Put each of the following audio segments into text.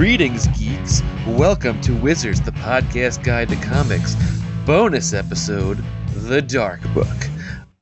Greetings, geeks. Welcome to Wizards, the podcast guide to comics, bonus episode, The Dark Book.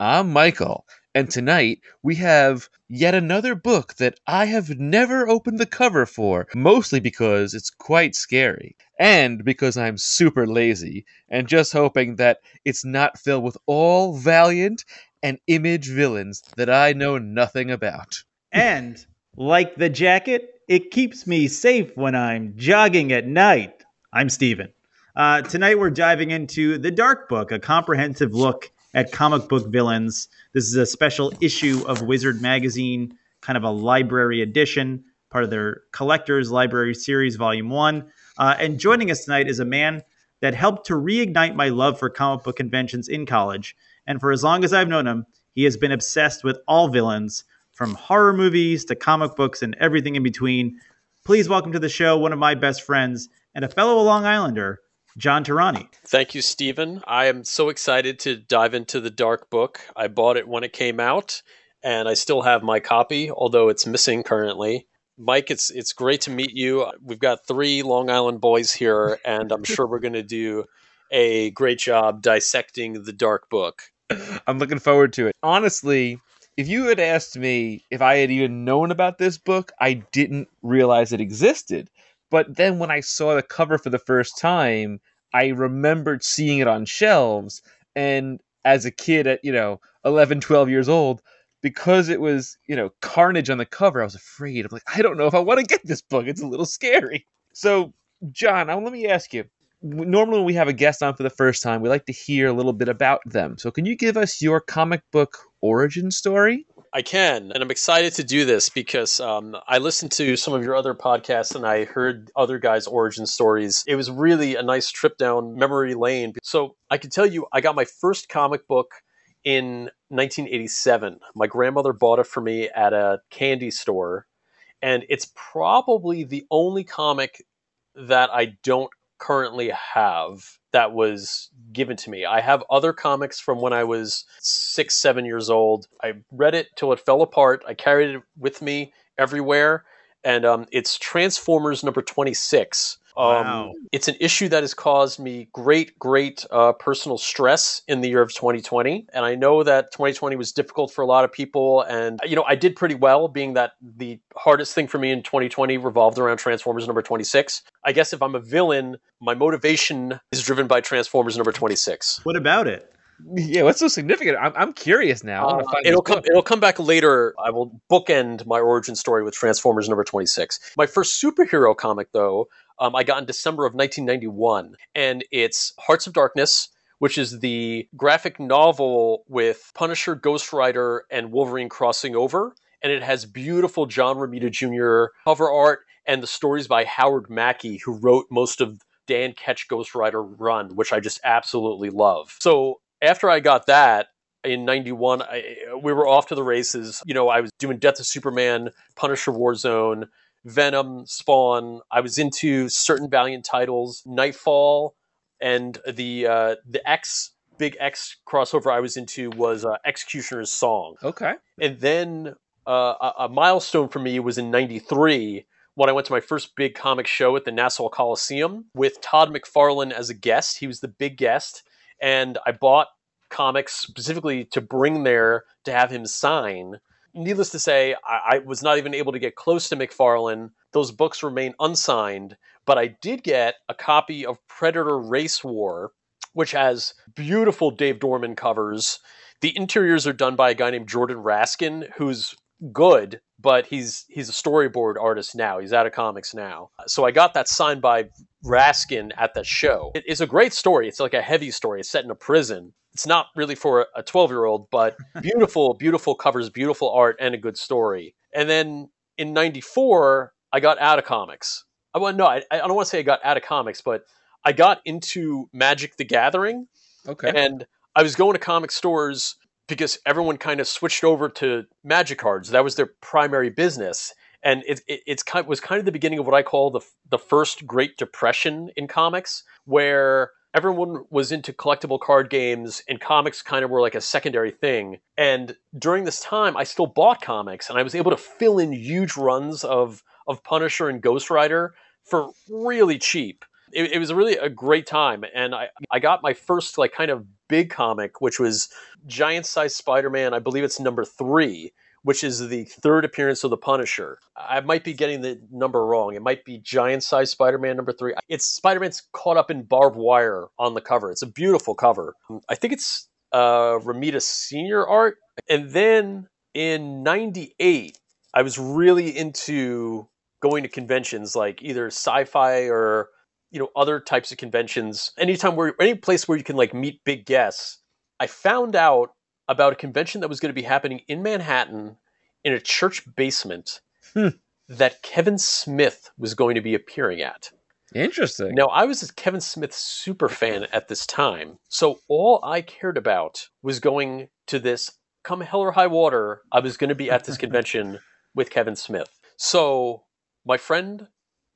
I'm Michael, and tonight we have yet another book that I have never opened the cover for, mostly because it's quite scary, and because I'm super lazy, and just hoping that it's not filled with all valiant and image villains that I know nothing about. And like the jacket, it keeps me safe when I'm jogging at night. I'm Steven. Uh, tonight we're diving into The Dark Book, a comprehensive look at comic book villains. This is a special issue of Wizard Magazine, kind of a library edition, part of their Collector's Library Series, Volume 1. Uh, and joining us tonight is a man that helped to reignite my love for comic book conventions in college. And for as long as I've known him, he has been obsessed with all villains, from horror movies to comic books and everything in between. Please welcome to the show one of my best friends and a fellow Long Islander, John Tarani. Thank you, Stephen. I am so excited to dive into the Dark Book. I bought it when it came out, and I still have my copy, although it's missing currently. Mike, it's it's great to meet you. We've got three Long Island boys here, and I'm sure we're going to do a great job dissecting the Dark Book. I'm looking forward to it. Honestly, if you had asked me if I had even known about this book, I didn't realize it existed. But then when I saw the cover for the first time, I remembered seeing it on shelves. And as a kid at, you know, 11, 12 years old, because it was, you know, carnage on the cover, I was afraid. I'm like, I don't know if I want to get this book. It's a little scary. So, John, let me ask you normally when we have a guest on for the first time, we like to hear a little bit about them. So, can you give us your comic book origin story? I can, and I'm excited to do this because um, I listened to some of your other podcasts and I heard other guys' origin stories. It was really a nice trip down memory lane. So, I can tell you, I got my first comic book in 1987. My grandmother bought it for me at a candy store, and it's probably the only comic that I don't currently have that was given to me. I have other comics from when I was six, seven years old. I read it till it fell apart. I carried it with me everywhere. And um, it's Transformers number 26. Um, Wow. It's an issue that has caused me great, great uh, personal stress in the year of 2020. And I know that 2020 was difficult for a lot of people. And, you know, I did pretty well, being that the hardest thing for me in 2020 revolved around Transformers number 26. I guess if I'm a villain, my motivation is driven by Transformers number 26. What about it? Yeah, what's so significant? I'm, I'm curious now. I Uh, find it'll come. book. It'll come back later. I will bookend my origin story with Transformers number twenty six. My first superhero comic, though, um, I got in December of nineteen ninety one, and it's Hearts of Darkness, which is the graphic novel with Punisher, Ghost Rider, and Wolverine crossing over, and it has beautiful John Romita Jr. cover art and the stories by Howard Mackie, who wrote most of Dan Ketch Ghost Rider run, which I just absolutely love. So after I got that in 91, I, we were off to the races. You know, I was doing Death of Superman, Punisher Warzone, Venom, Spawn. I was into certain Valiant titles, Nightfall, and the uh, the X big X crossover I was into was uh, Executioner's Song. Okay. And then uh, a, a milestone for me was in '93 when I went to my first big comic show at the Nassau Coliseum with Todd McFarlane as a guest. He was the big guest, and I bought comics specifically to bring there to have him sign. Needless to say, I, I was not even able to get close to McFarlane. Those books remain unsigned, but I did get a copy of Predator Race War which has beautiful Dave Dorman covers. The interiors are done by a guy named Jordan Raskin, who's good, but he's he's a storyboard artist now. He's out of comics now. So I got that signed by Raskin at the show. It is a great story. It's like a heavy story. It's set in a prison. It's not really for a 12 year old, but beautiful, beautiful covers, beautiful art, and a good story. And then in 94, I got out of comics. I well, no, I, I don't want to say I got out of comics, but I got into Magic the Gathering. Okay. And I was going to comic stores because everyone kind of switched over to Magic cards. That was their primary business. And it, it it's kind, was kind of the beginning of what I call the, the first Great Depression in comics, where everyone was into collectible card games and comics kind of were like a secondary thing. And during this time, I still bought comics and I was able to fill in huge runs of, of Punisher and Ghost Rider for really cheap. It, it was really a great time. And I, I got my first like kind of big comic, which was Giant Size Spider Man. I believe it's number three, which is the third appearance of the Punisher. I might be getting the number wrong. It might be Giant Size Spider Man number three. It's Spider Man's caught up in barbed wire on the cover. It's a beautiful cover. I think it's uh, Romita Senior art. And then in '98, I was really into going to conventions like either sci-fi or you know other types of conventions anytime where any place where you can like meet big guests i found out about a convention that was going to be happening in manhattan in a church basement Hmm. that kevin smith was going to be appearing at Interesting. now i was a kevin smith super fan at this time so all i cared about was going to this come hell or high water i was going to be at this convention with kevin smith so my friend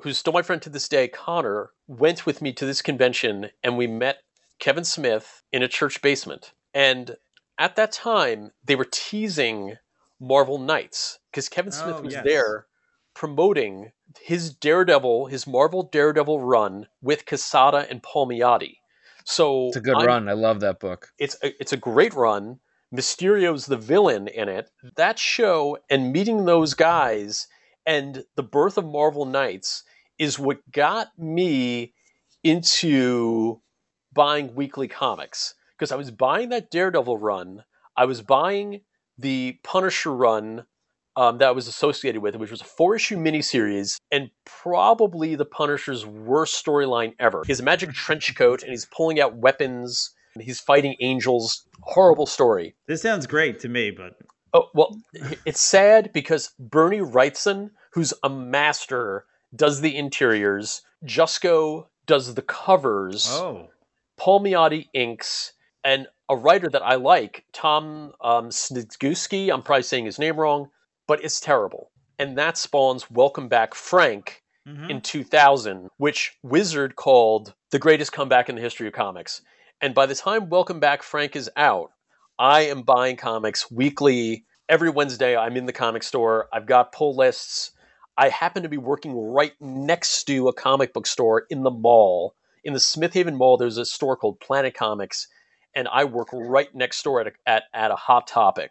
who's still my friend to this day, Connor, went with me to this convention and we met Kevin Smith in a church basement. And at that time, they were teasing Marvel Knights because Kevin Smith Oh, was yes. there promoting his Daredevil, his Marvel Daredevil run with Quesada and Palmiotti. So It's a good I'm- run. I love that book. it's a, it's a great run. Mysterio's the villain in it. That show and meeting those guys and the birth of Marvel Knights is what got me into buying weekly comics because I was buying that Daredevil run. I was buying the Punisher run um, that I was associated with, which was a four issue miniseries and probably the Punisher's worst storyline ever. A magic trench coat and he's pulling out weapons. and He's fighting angels. Horrible story. This sounds great to me, but Oh well, it's sad because Bernie Wrightson, who's a master, does the interiors. Jusko does the covers. oh, Palmiotti inks, and a writer that I like, Tom um, Sniegoski. I'm probably saying his name wrong, but it's terrible. And that spawns Welcome Back Frank Mhm. in 2000, which Wizard called the greatest comeback in the history of comics. And by the time Welcome Back Frank is out, I am buying comics weekly. Every Wednesday, I'm in the comic store. I've got pull lists. I happen to be working right next to a comic book store in the mall. In the Smith Haven Mall, there's a store called Planet Comics, and I work right next door at a, at, at a Hot Topic.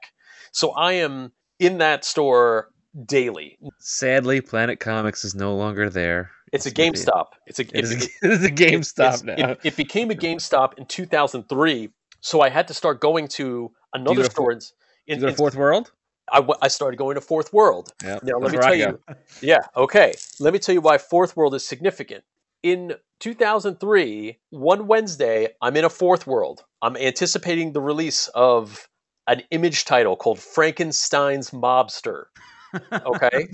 So I am in that store daily. Sadly, Planet Comics is no longer there. It's a It's GameStop. It's a, It is a, it- it is a GameStop it's- now. It, it became a GameStop in 2003, so I had to start going to another store. In, in, in- Fourth World? I, w- I started going to Fourth World. Yeah. Now let that's me tell you. Yeah, okay. Let me tell you why Fourth World is significant. In 2003, one Wednesday, I'm in a Fourth World. I'm anticipating the release of an image title called Frankenstein's Mobster. Okay.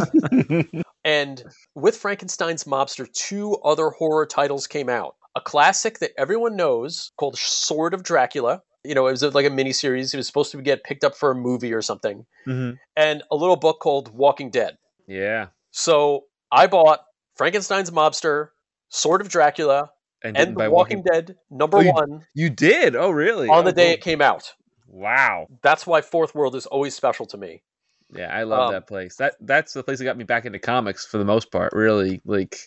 And with Frankenstein's Mobster, two other horror titles came out. A classic that everyone knows called Sword of Dracula. You know, it was like a mini series. It was supposed to get picked up for a movie or something. Mhm. And a little book called Walking Dead. Yeah. So I bought Frankenstein's Mobster, Sword of Dracula, And, and buy Walking Dead number Oh, you- one You did? Oh, really? on the Oh, day it came out. Wow. That's why Fourth World is always special to me. Yeah, I love Um, that place. That that's the place that got me back into comics for the most part. Really, like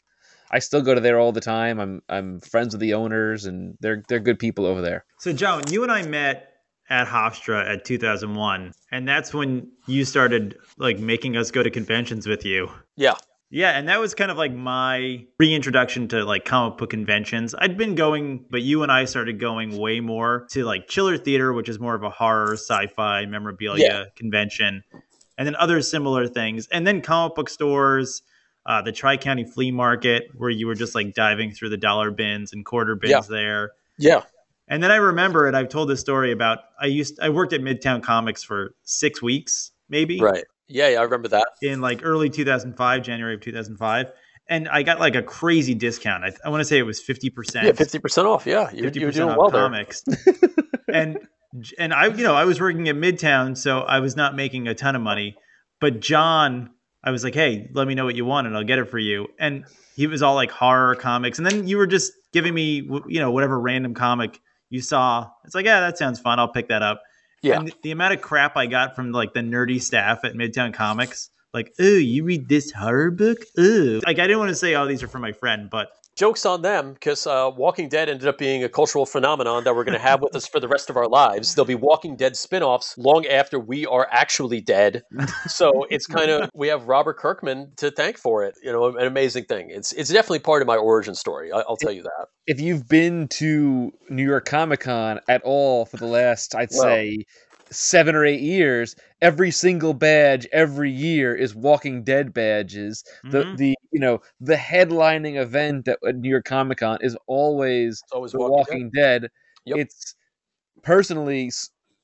I still go to there all the time. I'm I'm friends with the owners, and they're they're good people over there. So, John, you and I met at Hofstra at 2001, and that's when you started like making us go to conventions with you. Yeah. Yeah, and that was kind of like my reintroduction to like comic book conventions. I'd been going, but you and I started going way more to like Chiller Theater, which is more of a horror, sci-fi memorabilia Yeah. convention, and then other similar things, and then comic book stores, uh, the Tri County Flea Market, where you were just like diving through the dollar bins and quarter bins Yeah. there. Yeah. And then I remember, and I've told this story about I used I worked at Midtown Comics for six weeks, maybe Right. Yeah, yeah, I remember that. in like early 2005, January of 2005, and I got like a crazy discount. I, I want to say it was 50%. Yeah, fifty percent off. Yeah, you, you were 50% doing off well there. comics. and and I, you know, I was working at Midtown, so I was not making a ton of money. But John, I was like, hey, let me know what you want, and I'll get it for you. And he was all like horror comics, and then you were just giving me, you know, whatever random comic you saw. It's like, yeah, that sounds fun. I'll pick that up. Yeah. And the, the amount of crap I got from like the nerdy staff at Midtown Comics, like, oh, you read this horror book? Oh, like I didn't want to say, oh, these are for my friend, but Jokes on them because uh, Walking Dead ended up being a cultural phenomenon that we're going to have with us for the rest of our lives. There'll be Walking Dead spin-offs long after we are actually dead. So it's kind of we have Robert Kirkman to thank for it. You know, an amazing thing. It's it's definitely part of my origin story. I, I'll tell you that. if you've been to New York Comic Con at all for the last, I'd Well- say, seven or eight years, every single badge every year is Walking Dead badges. The Mhm. the you know the headlining event at New York Comic Con is always It's always The Walking, Dead. Walking Dead. Yep. It's personally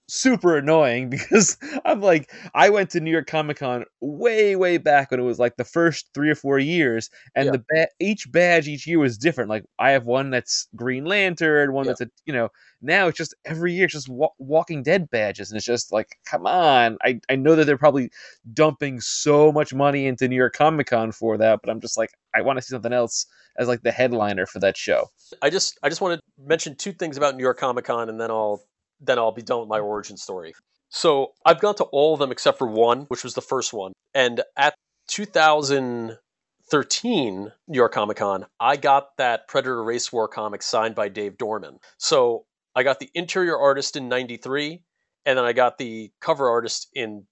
super annoying because I'm like, I went to New York Comic Con way, way back when it was like the first three or four years, and Yeah. the ba- each badge each year was different. Like I have one that's Green Lantern, one Yeah. that's a you know. Now it's just every year it's just wa- Walking Dead badges, and it's just like, come on! I I know that they're probably dumping so much money into New York Comic Con for that, but I'm just like, I want to see something else as like the headliner for that show. I just I just want to mention two things about New York Comic Con, and then I'll then I'll be done with my origin story. So I've gone to all of them except for one, which was the first one. And at 2013 New York Comic Con, I got that Predator Race War comic signed by Dave Dorman. So I got the interior artist in '93, and then I got the cover artist in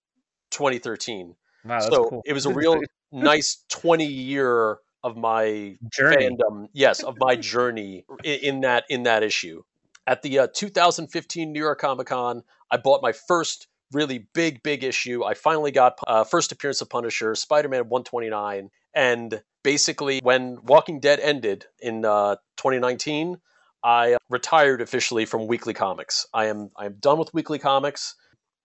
2013. Wow, so cool. it was a real nice 20 year of my journey. fandom yes of my journey in, in that in that issue at the uh, 2015 new york comic-con i bought my first really big big issue i finally got uh, first appearance of punisher spider-man 129 and basically when walking dead ended in uh, 2019 i retired officially from weekly comics i am i am done with weekly comics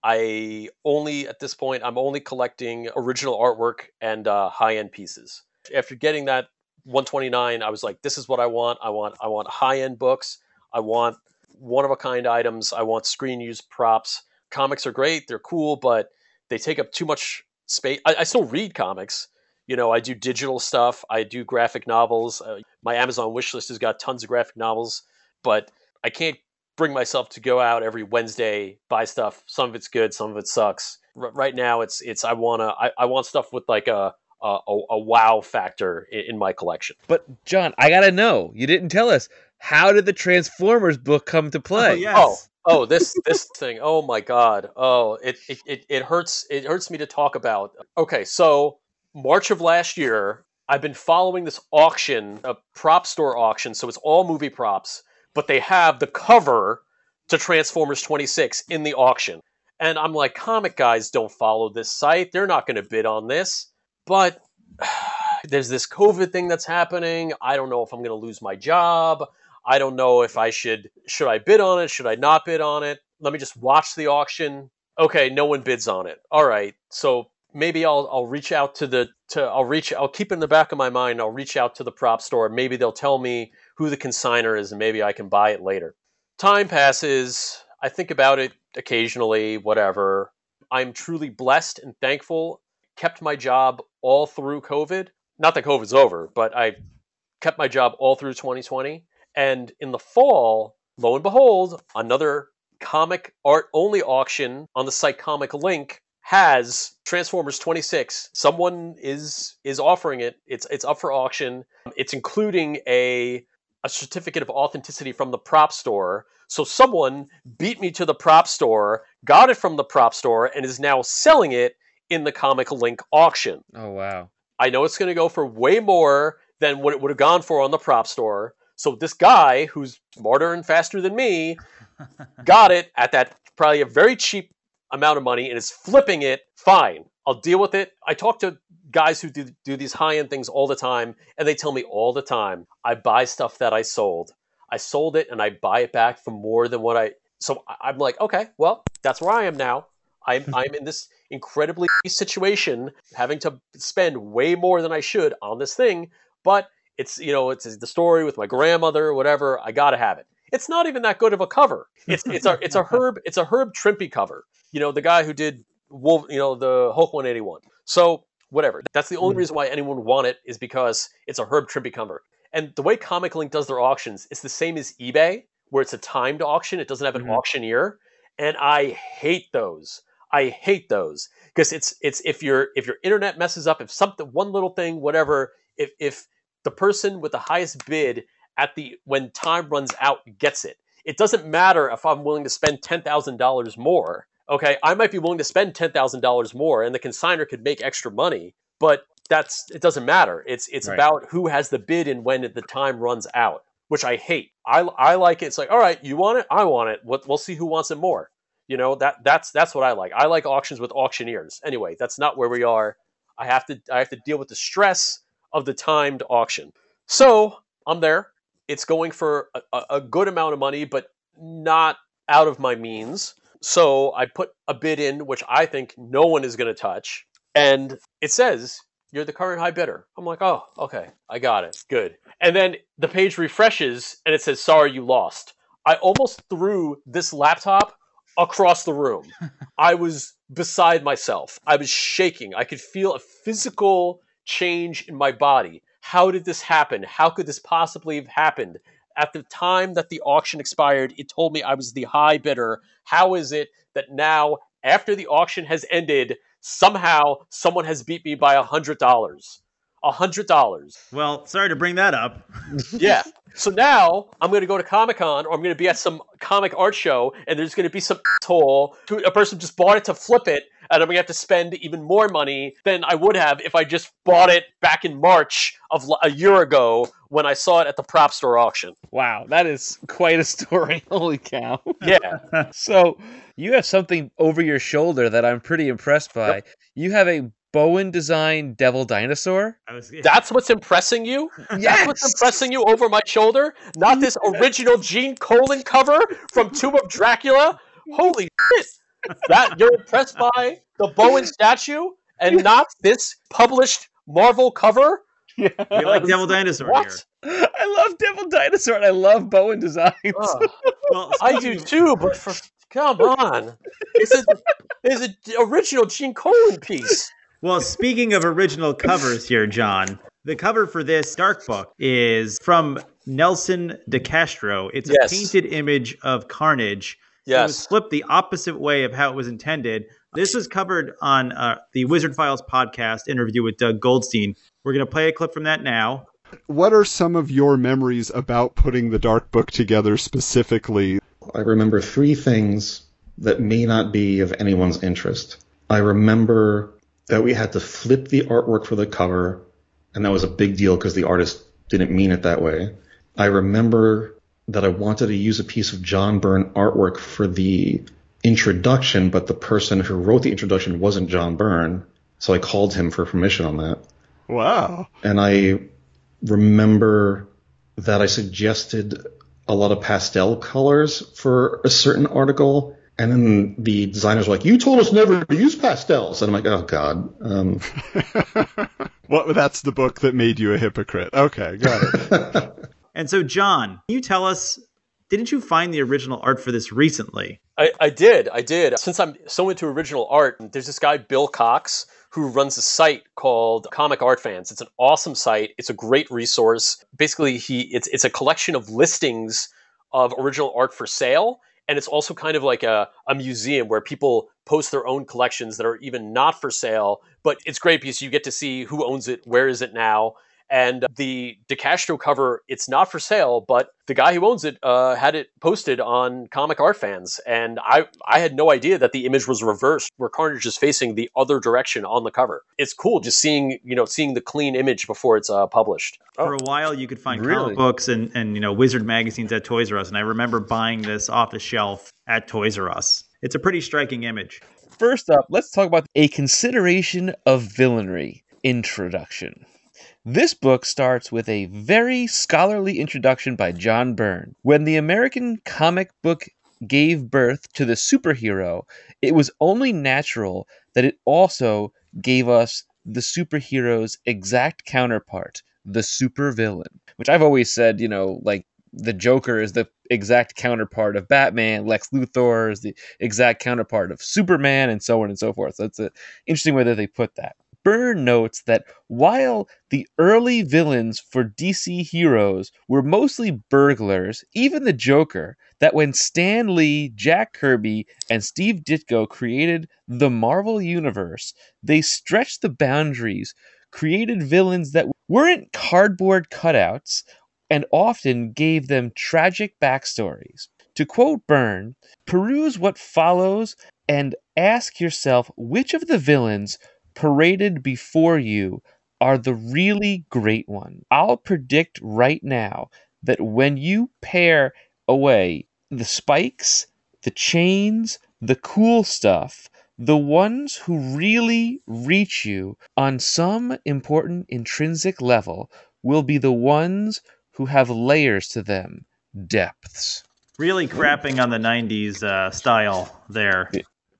I only at this point I'm only collecting original artwork and uh, high end pieces. After getting that 129, I was like, this is what I want. I want I want high end books. I want one of a kind items. I want screen use props. Comics are great. They're cool, but they take up too much space. I, I still read comics. You know, I do digital stuff. I do graphic novels. Uh, my Amazon wish list has got tons of graphic novels, but I can't bring myself to go out every Wednesday buy stuff. Some of it's good, some of it sucks. R- right now, it's it's I wanna I, I want stuff with like a a, a, a wow factor in, in my collection. But John, I gotta know. You didn't tell us. How did the Transformers book come to oh, play? Oh, yes. Oh, oh, this this thing. Oh my god. Oh, it, it it it hurts. It hurts me to talk about. Okay, so March of last year, I've been following this auction, a prop store auction. So it's all movie props, but they have the cover to Transformers 26 in the auction. And I'm like, comic guys don't follow this site. They're not going to bid on this. But there's this COVID thing that's happening. I don't know if I'm going to lose my job. I don't know if I should should I bid on it? Should I not bid on it? Let me just watch the auction. Okay, no one bids on it. All right. So maybe I'll I'll reach out to the to I'll reach I'll keep in the back of my mind. I'll reach out to the prop store. Maybe they'll tell me who the consigner is and maybe I can buy it later. Time passes. I think about it occasionally, whatever. I'm truly blessed and thankful. Kept my job all through COVID. Not that COVID's over, but I kept my job all through 2020. And in the fall, lo and behold, another comic art only auction on the site Comic Link has Transformers 26. Someone is is offering it. It's it's up for auction. It's including a a certificate of authenticity from the prop store. So someone beat me to the prop store, got it from the prop store, and is now selling it in the Comic Link auction. Oh wow. I know it's going to go for way more than what it would have gone for on the prop store. So this guy, who's smarter and faster than me, got it at that probably a very cheap amount of money and is flipping it. Fine, I'll deal with it. I talk to guys who do, do these high end things all the time, and they tell me all the time, I buy stuff that I sold. I sold it and I buy it back for more than what I. So I'm like, okay, well, that's where I am now. I'm I'm in this incredibly situation, having to spend way more than I should on this thing, but it's you know it's the story with my grandmother whatever. I gotta have it. It's not even that good of a cover. It's it's a it's a Herb it's a Herb Trimpe cover. You know the guy who did Wolf. You know the Hulk 181. So whatever. That's the only reason why anyone would want it is because it's a Herb Trimpe cover. And the way Comic Link does their auctions, it's the same as eBay, where it's a timed auction. It doesn't have an Mhm. auctioneer, and I hate those. I hate those because it's it's if your if your internet messes up, if something one little thing, whatever, if if the person with the highest bid at the when time runs out gets it, it doesn't matter if I'm willing to spend ten thousand dollars more. Okay, I might be willing to spend ten thousand dollars more, and the consigner could make extra money, but that's it doesn't matter. It's it's Right. about who has the bid and when the time runs out, which I hate. I I like it. It's like all right, you want it, I want it. We'll, we'll see who wants it more. You know that that's that's what I like. I like auctions with auctioneers. Anyway, that's not where we are. I have to I have to deal with the stress of the timed auction. So I'm there. It's going for a, a- good amount of money, but not out of my means. So I put a bid in, which I think no one is going to touch, and it says you're the current high bidder. I'm like, oh, okay, I got it, good. And then the page refreshes, and it says, sorry, you lost. I almost threw this laptop across the room. I was beside myself. I was shaking. I could feel a physical change in my body. How did this happen? How could this possibly have happened? At the time that the auction expired, it told me I was the high bidder. How is it that now, after the auction has ended, somehow someone has beat me by a hundred dollars? A hundred dollars. Well, sorry to bring that up. Yeah. So now I'm going to go to Comic Con or I'm going to be at some comic art show and there's going to be some asshole a person just bought it to flip it and I'm going to have to spend even more money than I would have if I just bought it back in March of a year ago when I saw it at the prop store auction. Wow, that is quite a story. Holy cow. Yeah. So you have something over your shoulder that I'm pretty impressed by. You have a Bowen design devil dinosaur. I was, That's what's impressing you? That's what's impressing you over my shoulder? Not this original Gene Colan cover from Tomb of Dracula? Holy shit! That you're impressed by the Bowen statue and not this published Marvel cover? we like Devil Dinosaur here. What? I love devil dinosaur and I love Bowen designs. Ugh, Well, I do too, but for come on, it's a it's an original Gene Colan piece. Well, speaking of original covers here, John, the cover for this Dark Book is from Nelson DeCastro. It's a Yes. painted image of Carnage. It was Yes. flipped the opposite way of how it was intended. This was covered on uh, the Wizard Files podcast interview with Doug Goldstein. We're going to play a clip from that now. What are some of your memories about putting the Dark Book together specifically? I remember three things that may not be of anyone's interest. I remember that we had to flip the artwork for the cover, and that was a big deal because the artist didn't mean it that way. I remember that I wanted to use a piece of John Byrne artwork for the introduction, but the person who wrote the introduction wasn't John Byrne, so I called him for permission on that. Wow. And I remember that I suggested a lot of pastel colors for a certain article. And then the designers were like, you told us never to use pastels. And I'm like, oh God. Um, well, that's the book that made you a hypocrite. Okay, got it. And so, John, can you tell us, didn't you find the original art for this recently? I, I did, I did. Since I'm so into original art, there's this guy Bill Cox who runs a site called Comic Art Fans. It's an awesome site. It's a great resource. Basically, he it's it's a collection of listings of original art for sale, and it's also kind of like a, a museum where people post their own collections that are even not for sale. But it's great because you get to see who owns it, where is it now, And the DeCastro cover, it's not for sale, but the guy who owns it uh, had it posted on Comic Art Fans, and I I had no idea that the image was reversed, where Carnage is facing the other direction on the cover. It's cool just seeing you know seeing the clean image before it's uh, published. For a while, you could find Really? comic books and, and you know Wizard magazines at Toys R Us, and I remember buying this off the shelf at Toys R Us. It's a pretty striking image. First up, let's talk about a consideration of villainry introduction. This book starts with a very scholarly introduction by John Byrne. When the American comic book gave birth to the superhero, it was only natural that it also gave us the superhero's exact counterpart, the supervillain. Which I've always said, you know, like the Joker is the exact counterpart of Batman, Lex Luthor is the exact counterpart of Superman, and so on and so forth. So it's an interesting way that they put that. Byrne notes that while the early villains for DC heroes were mostly burglars, even the Joker, that when Stan Lee, Jack Kirby, and Steve Ditko created the Marvel Universe, they stretched the boundaries, created villains that weren't cardboard cutouts, and often gave them tragic backstories. To quote Byrne, peruse what follows and ask yourself which of the villains paraded before you are the really great one. I'll predict right now that when you pare away the spikes, the chains, the cool stuff, the ones who really reach you on some important intrinsic level will be the ones who have layers to them, depths. Really crapping on the '90s uh, style there.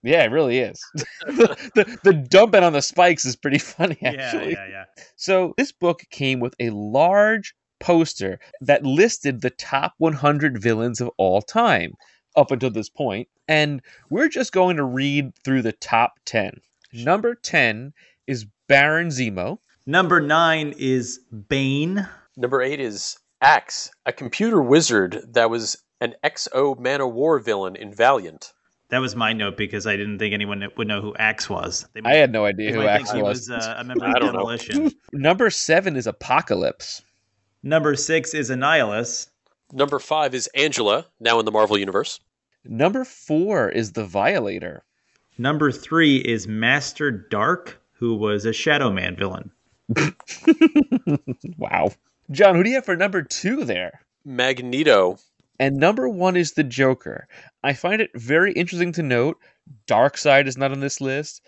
Yeah, it really is. the, the, the dumping on the spikes is pretty funny, actually. yeah, yeah. yeah. So this book came with a large poster that listed the top 100 villains of all time up until this point, and we're just going to read through the top 10. Number 10 is Baron Zemo. Number nine is Bane. Number eight is Ax, a computer wizard that was an X-O Manowar villain in Valiant. That was my note because I didn't think anyone would know who Ax was. They I had no idea who Ax think he was. was uh, a member of don't. Demolition. Number 7 is Apocalypse. Number six is Annihilus. Number five is Angela, now in the Marvel Universe. Number 4 is The Violator. Number three is Master Darque, who was a Shadow Man villain. wow. John, who do you have for number 2 there? Magneto. And number one is the Joker. I find it very interesting to note Darkseid is not on this list.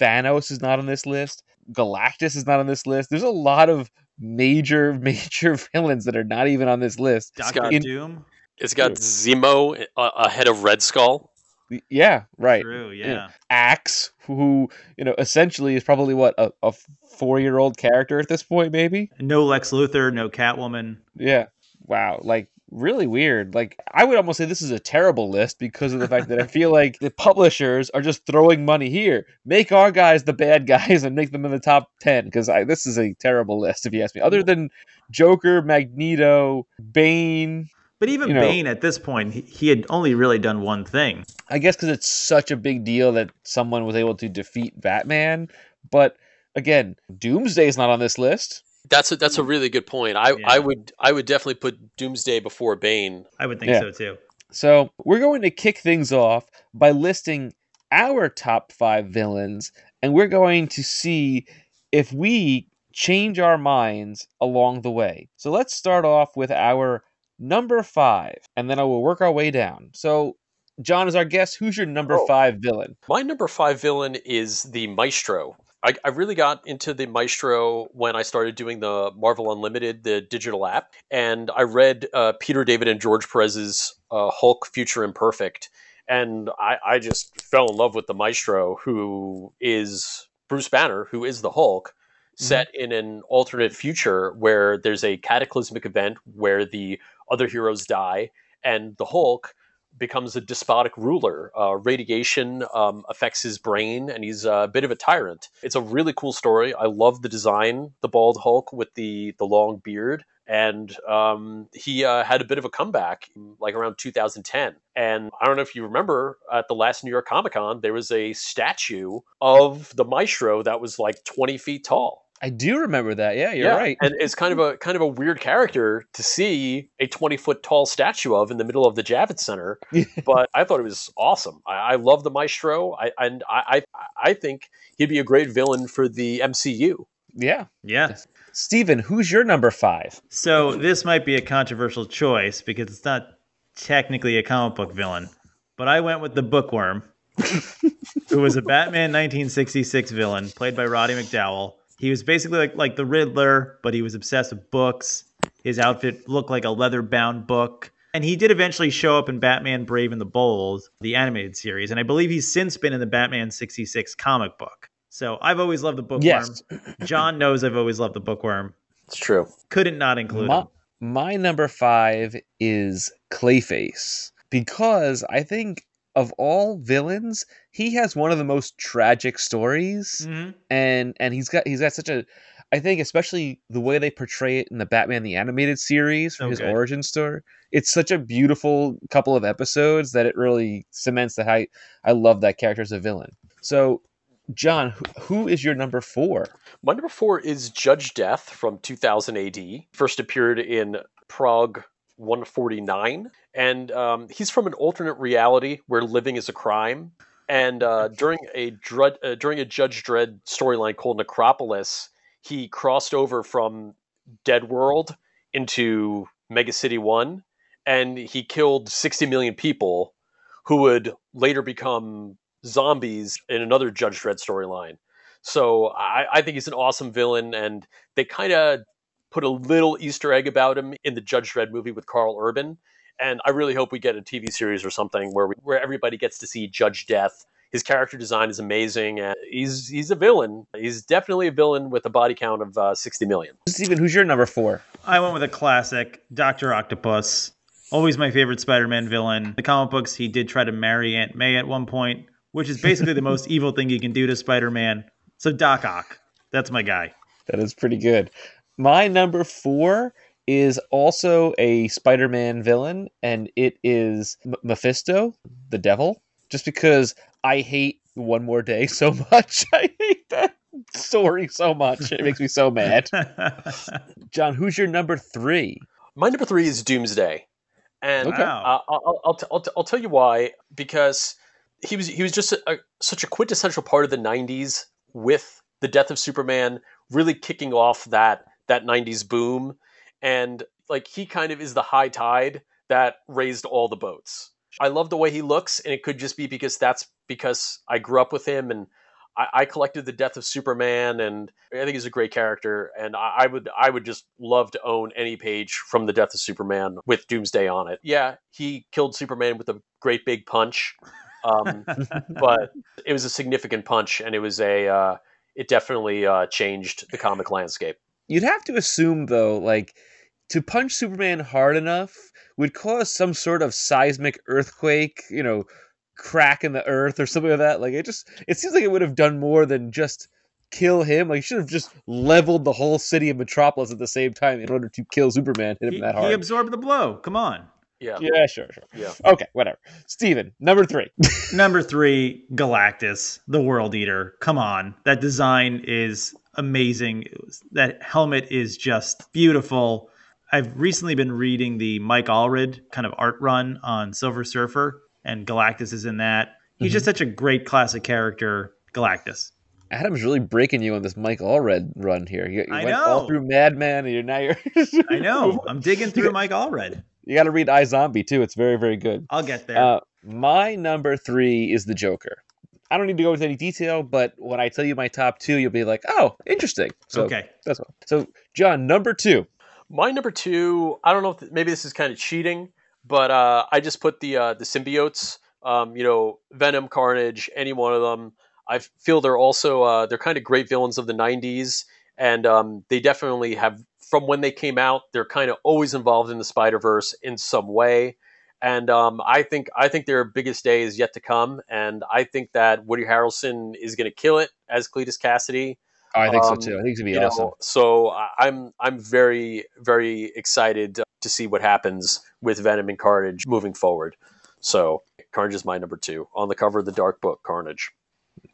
Thanos is not on this list. Galactus is not on this list. There's a lot of major, major villains that are not even on this list. Doctor got- In- Doom. It's got Zemo uh, ahead of Red Skull. Yeah, right. True, Yeah. yeah. Ax, who you know essentially is probably what a, a four-year-old character at this point, maybe. No Lex Luthor, no Catwoman. Yeah. Wow. Like really weird. Like I would almost say this is a terrible list because of the fact that I feel like the publishers are just throwing money here. Make our guys the bad guys and make them in the top 10 because I this is a terrible list if you ask me. Other than Joker, Magneto, Bane, But even You know- Bane at this point, he, he had only really done one thing. I guess because it's such a big deal that someone was able to defeat Batman. But again, Doomsday is not on this list. That's a, that's a really good point. I, Yeah. I would I would definitely put Doomsday before Bane. I would think Yeah. so too. So we're going to kick things off by listing our top five villains, and we're going to see if we change our minds along the way. So let's start off with our number five, and then I will work our way down. So, John is our guest. Who's your number Oh. five villain? My number five villain is the Maestro. I, I really got into the Maestro when I started doing the Marvel Unlimited, the digital app, and I read uh, Peter David and George Perez's uh, Hulk Future Imperfect, and I, I just fell in love with the Maestro, who is Bruce Banner, who is the Hulk, set in an alternate future where there's a cataclysmic event where the other heroes die, and the Hulk becomes a despotic ruler. Uh, radiation um, affects his brain, and he's a bit of a tyrant. It's a really cool story. I love the design, the bald Hulk with the the long beard, and um, he uh, had a bit of a comeback, like around 2010. And I don't know if you remember, at the last New York Comic Con, there was a statue of the Maestro that was like 20 feet tall. I do remember that. Yeah, you're yeah, right. and it's kind of a kind of a weird character to see a 20 foot tall statue of in the middle of the Javits Center. but I thought it was awesome. I, I love the Maestro. I and I, I I think he'd be a great villain for the MCU. yeah. Yeah. Steven, who's your number five? So this might be a controversial choice because it's not technically a comic book villain, but I went with the Bookworm, who was a Batman 1966 villain played by Roddy McDowall. He was basically like like the Riddler, but he was obsessed with books. His outfit looked like a leather-bound book. And he did eventually show up in Batman Brave and the Bold, the animated series, and I believe he's since been in the Batman 66 comic book. So I've always loved the Bookworm. Yes. John knows I've always loved the Bookworm. It's true. Couldn't not include My, him. my number five is Clayface because I think of all villains, he has one of the most tragic stories, Mhm. and and he's got he's got such a. I think especially the way they portray it in the Batman the animated series for So his origin story. It's such a beautiful couple of episodes that it really cements that I I love that character as a villain. So, John, who, who is your number four? My number four is Judge Death from 2000 AD. First appeared in Prog 149, and um, he's from an alternate reality where living is a crime. And uh, during a Dredd, uh, during a Judge Dredd storyline called Necropolis, he crossed over from Dead World into Mega City One, and he killed 60 million people, who would later become zombies in another Judge Dredd storyline. So I, I think he's an awesome villain, and they kind of put a little Easter egg about him in the Judge Dredd movie with Karl Urban. And I really hope we get a TV series or something where we, where everybody gets to see Judge Death. His character design is amazing, and he's he's a villain. He's definitely a villain with a body count of uh, sixty million. Steven, who's your number four? I went with a classic, Doctor Octopus. Always my favorite Spider-Man villain. The comic books, he did try to marry Aunt May at one point, which is basically the most evil thing you can do to Spider-Man. So Doc Ock, that's my guy. That is pretty good. My number four is also a Spider-Man villain, and it is M- Mephisto, the devil. Just because I hate One More Day so much, I hate that story so much. It makes me so mad. John, who's your number three? My number three is Doomsday, and Okay. uh, I'll, I'll, I'll, t- I'll, t- I'll tell you why. Because he was he was just a, a, such a quintessential part of the '90s with the death of Superman, really kicking off that that '90s boom, and like he kind of is the high tide that raised all the boats. I love the way he looks, and it could just be because that's because I grew up with him and. I, I collected the Death of Superman, and I think he's a great character. And I, I would, I would just love to own any page from the Death of Superman with Doomsday on it. Yeah, he killed Superman with a great big punch, um, but it was a significant punch, and it was a, uh, it definitely uh, changed the comic landscape. You'd have to assume, though, like to punch Superman hard enough would cause some sort of seismic earthquake, you know, crack in the earth or something like that. Like it just, it seems like it would have done more than just kill him. Like, you should have just leveled the whole city of Metropolis at the same time in order to kill Superman, hit him he, that hard. he absorbed the blow. Come on. Yeah, yeah, sure, sure. yeah. Okay, whatever. Steven, number three. Number three, Galactus, the World Eater. Come on. That design is amazing. Was- That helmet is just beautiful. I've recently been reading the Mike Allred kind of art run on Silver Surfer, and Galactus is in that. He's just such a great classic character, Galactus. Adam's really breaking you on this Mike Allred run here. You, you I went all through Madman, and you're now you're. I know. I'm digging through Mike Allred. You got to read iZombie too. It's very, very good. I'll get there. Uh, my number three is the Joker. I don't need to go into any detail, but when I tell you my top two, you'll be like, "Oh, interesting." So okay. that's what. So, John, number two. My number two, I don't know if maybe this is kind of cheating, but uh, I just put the uh, the symbiotes. Um, you know, Venom, Carnage, any one of them. I feel they're also uh, they're kind of great villains of the '90s, and um, they definitely have from when they came out. They're kind of always involved in the Spider Verse in some way, and um, I think I think their biggest day is yet to come, and I think that Woody Harrelson is going to kill it as Cletus Kasady. Oh, I think Um, so too. I think it's gonna be awesome. know, so I- I'm I'm very very excited to see what happens with Venom and Carnage moving forward. So Carnage is my number two on the cover of the Dark Book. Carnage.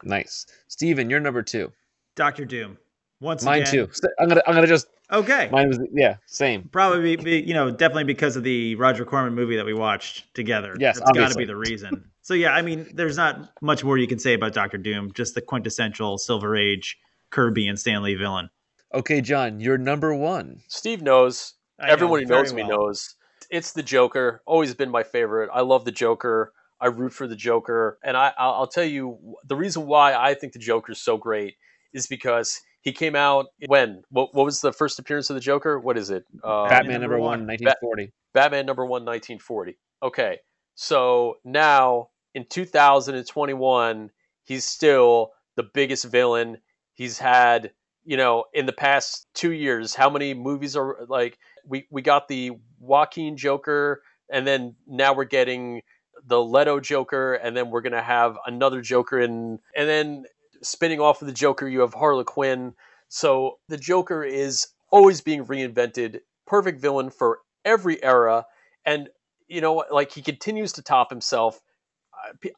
Nice, Steven, you're number two. Doctor Doom. Once Mine again, too. I'm gonna I'm gonna just Okay. mine was yeah same. Probably, be, be, you know, definitely because of the Roger Corman movie that we watched together. Yes, that's got to be the reason. So yeah, I mean, there's not much more you can say about Doctor Doom. Just the quintessential Silver Age Kirby and Stan Lee villain. Okay, John, you're number one. Steve knows. I know Everyone who very knows me knows. It's the Joker. Always been my favorite. I love the Joker. I root for the Joker, and I, I'll, I'll tell you the reason why I think the Joker is so great is because he came out when what, what was the first appearance of the Joker? What is it? Uh, Batman number number one. one, 1940. Batman number one, 1940. Okay, so now in 2021, he's still the biggest villain. He's had, you know, in the past two years, how many movies are like we we got the Joaquin Joker, and then now we're getting the Leto Joker, and then we're gonna have another Joker, in, and then spinning off of the Joker, you have Harley Quinn. So the Joker is always being reinvented. Perfect villain for every era, and you know, like he continues to top himself.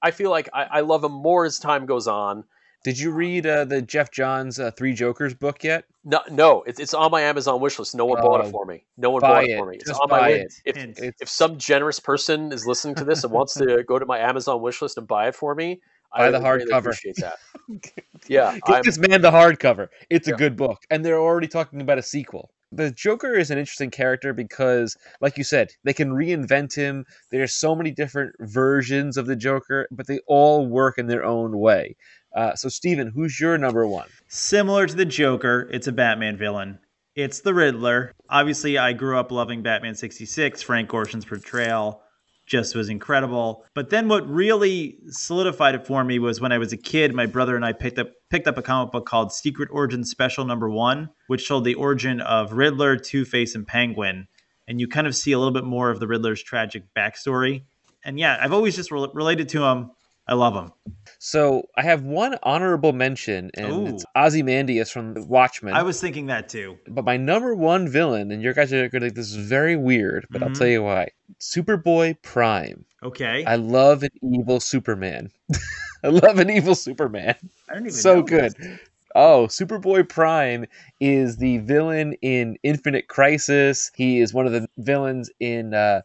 I- feel like I, I love him more as time goes on. Did you read uh, the Geoff Johns uh, Three Jokers book yet? No, no, it's, it's on my Amazon wish list. No one bought Oh, it for me. No one bought it, it. for me. It's Just on my list. If, It's if some generous person is listening to this and wants to go to my Amazon wish list and buy it for me, Buy I the would hardcover. Appreciate that. yeah, Get I'm, this man the hardcover. It's a good book, and they're already talking about a sequel. The Joker is an interesting character because, like you said, they can reinvent him. There's so many different versions of the Joker, but they all work in their own way. Uh, so, Steven, who's your number one? Similar to the Joker, it's a Batman villain. It's the Riddler. Obviously, I grew up loving Batman 66. Frank Gorshin's portrayal just was incredible. But then what really solidified it for me was when I was a kid, my brother and I picked up picked up a comic book called Secret Origin Special Number 1, which told the origin of Riddler, Two-Face and Penguin. And you kind of see a little bit more of the Riddler's tragic backstory. And yeah, I've always just rel related to him. I love him. So, I have one honorable mention, and Ooh. it's Ozymandias from Watchmen. I was thinking that too. But my number one villain, and your guys are going to think this is very weird, but I'll Mhm. tell you why. Superboy Prime. Okay. I love an evil Superman. I love an evil Superman. I don't even So good. this. Oh, Superboy Prime is the villain in Infinite Crisis. He is one of the villains in uh,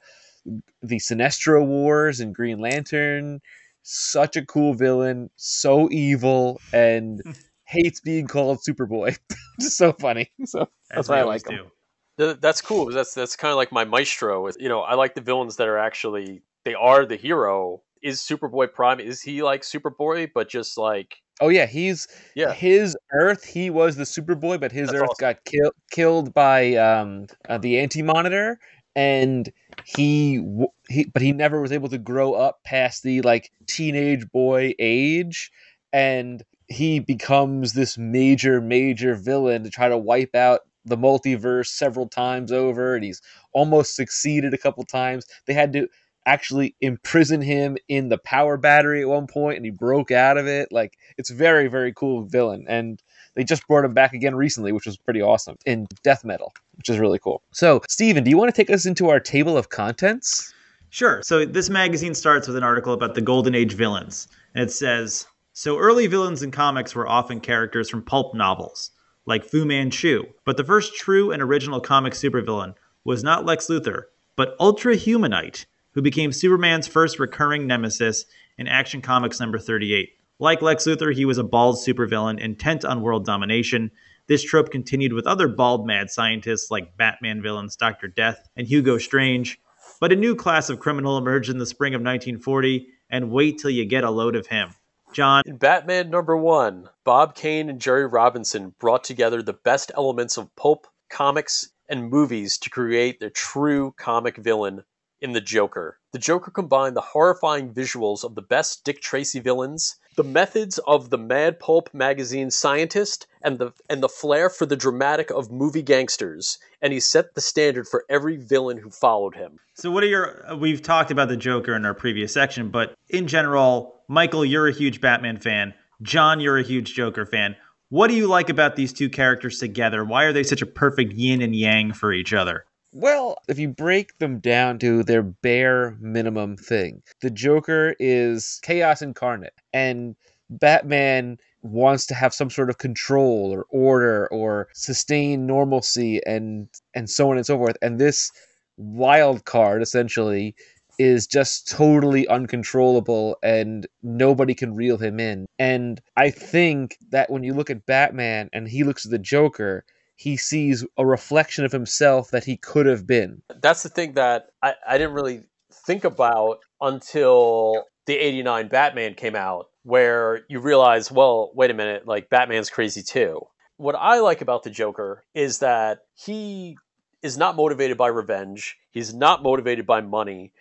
the Sinestro Wars and Green Lantern. Such a cool villain, so evil, and hates being called Superboy. Just so funny. So that's what why I like him. do. that's cool. 'cause That's that's kind of like my maestro. You know, I like the villains that are actually they are the hero. Is Superboy Prime? Is he like Superboy, but just like Oh yeah, he's yeah? his Earth. He was the Superboy, but his That's Earth awesome. got killed killed by um, uh, the Anti Monitor, and he he but he never was able to grow up past the like teenage boy age, and he becomes this major major villain to try to wipe out the multiverse several times over, and he's almost succeeded a couple times. They had to actually imprison him in the power battery at one point and he broke out of it like it's very very cool villain and they just brought him back again recently which was pretty awesome in death metal which is really cool so steven do you want to take us into our table of contents Sure. So this magazine starts with an article about the Golden Age villains. And it says So early villains in comics were often characters from pulp novels, like Fu Manchu. But the first true and original comic supervillain was not Lex Luthor, but Ultra Humanite, who became Superman's first recurring nemesis in Action Comics number 38. Like Lex Luthor, he was a bald supervillain intent on world domination. This trope continued with other bald mad scientists like Batman villains Dr. Death and Hugo Strange. But a new class of criminal emerged in the spring of 1940, and wait till you get a load of him. John, In Batman number one, Bob Kane and Jerry Robinson brought together the best elements of pulp, comics, and movies to create their true comic villain in the Joker. The Joker combined the horrifying visuals of the best Dick Tracy villains, the methods of the Mad Pulp magazine scientist, and the and the flair for the dramatic of movie gangsters, and he set the standard for every villain who followed him. so what are your. Uh, we've talked about the Joker in our previous section, but in general, Michael, you're a huge Batman fan. John, you're a huge Joker fan. What do you like about these two characters together? Why are they such a perfect yin and yang for each other? Well if you break them down to their bare minimum thing the joker is chaos incarnate and batman wants to have some sort of control or order or sustain normalcy and and so on and so forth. And this wild card essentially is just totally uncontrollable and nobody can reel him in. And I think that when you look at Batman and he looks at the Joker, he sees a reflection of himself that he could have been. That's the thing that I, I didn't really think about until the 89 Batman came out, where you realize, well, wait a minute, like Batman's crazy too. What I like about the Joker is that he is not motivated by revenge, he's not motivated by money.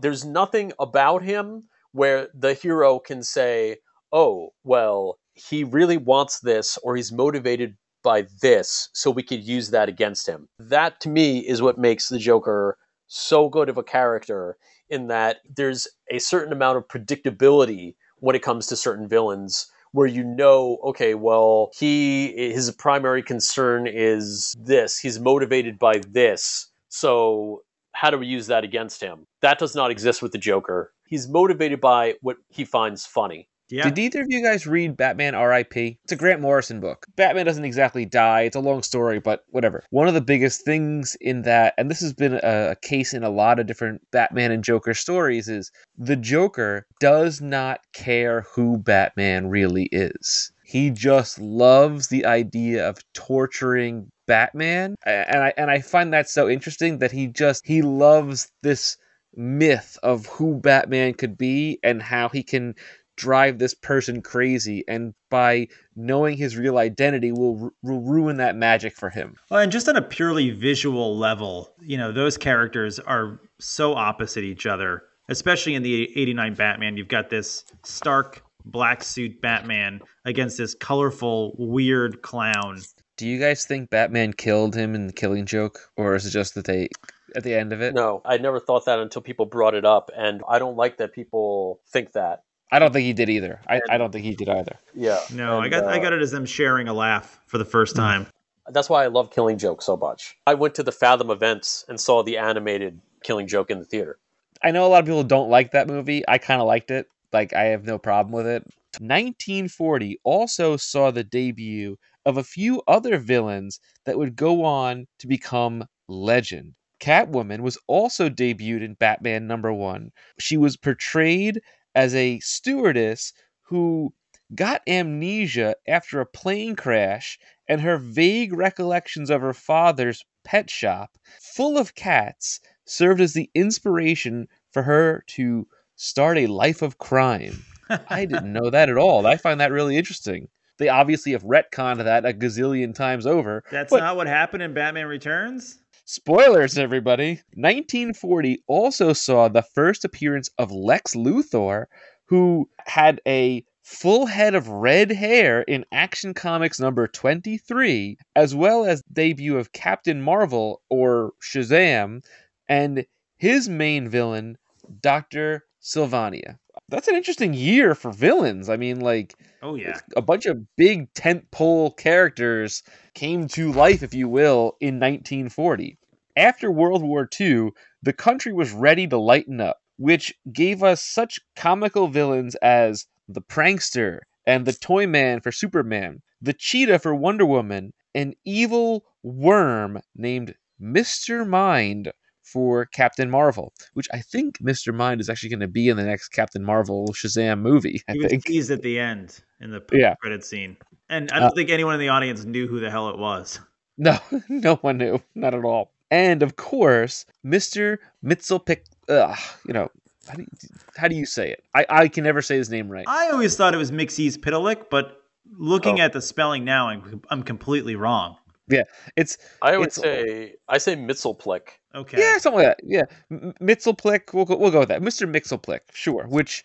There's nothing about him where the hero can say, oh, well, he really wants this or he's motivated by this, so we could use that against him. That to me is what makes the Joker so good of a character in that there's a certain amount of predictability when it comes to certain villains where you know okay well he his primary concern is this. He's motivated by this. So how do we use that against him? That does not exist with the joker. He's motivated by what he finds funny Yeah. Did either of you guys read Batman R.I.P.? It's a Grant Morrison book. Batman doesn't exactly die. It's a long story, but whatever. One of the biggest things in that, and this has been a, a case in a lot of different Batman and Joker stories, is the Joker does not care who Batman really is. He just loves the idea of torturing Batman, and I and I find that so interesting that he just he loves this myth of who Batman could be and how he can drive this person crazy and by knowing his real identity will, will ruin that magic for him Well, and just on a purely visual level, you know, those characters are so opposite each other, especially in the 89 Batman. You've got this stark black suit Batman against this colorful, weird clown. do you guys think batman killed him in the killing joke or is it just that they at the end of it no i never thought that until people brought it up and i don't like that people think that i don't think he did either i, I don't think he did either yeah No, I And, got I uh, got it as them sharing a laugh for the first time. That's why I love Killing Joke so much. I went to the Fathom events and saw the animated Killing Joke in the theater. I know a lot of people don't like that movie. I kind of liked it. Like, I have no problem with it. 1940 also saw the debut of a few other villains that would go on to become legend. Catwoman was also debuted in Batman number one. She was portrayed as a stewardess who got amnesia after a plane crash, and her vague recollections of her father's pet shop, full of cats, served as the inspiration for her to start a life of crime. I didn't know that at all. I find that really interesting. They obviously have retconned that a gazillion times over. That's not what happened in Batman Returns. Spoilers, everybody. 1940 also saw the first appearance of Lex Luthor, who had a full head of red hair in Action Comics number 23, as well as debut of Captain Marvel or Shazam, and his main villain, Dr. Sivana. That's an interesting year for villains. I mean, like, Oh yeah. a bunch of big tentpole characters came to life, if you will, in 1940. After World War II, the country was ready to lighten up, which gave us such comical villains as the Prankster and the Toy Man for Superman, the Cheetah for Wonder Woman, an evil worm named Mr. Mind for Captain Marvel, which I think Mr. Mind is actually going to be in the next Captain Marvel Shazam movie. I He was think. teased at the end in the Yeah. credit scene, and I don't Uh, think anyone in the audience knew who the hell it was. No, no one knew. Not at all. And of course, Mr. Mitzelpick, uh, you know, how do you, how do you say it? I, I can never say his name right. I always thought it was Mixie's Pitalik, but looking Oh. at the spelling now, I'm, I'm completely wrong. Yeah, it's, I would It's- say I say Mitzelplick. Okay. yeah, something like that. Yeah. M- Mitzelplick, we'll go, we'll go with that. Mr. Mixelplick, sure. Which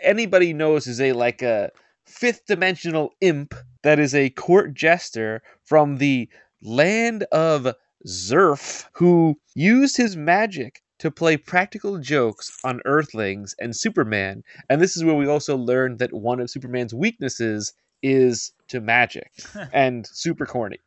anybody knows is a, like a fifth dimensional imp that is a court jester from the land of Zerf who used his magic to play practical jokes on Earthlings and Superman. And this is where we also learned that one of Superman's weaknesses is to magic and super corny.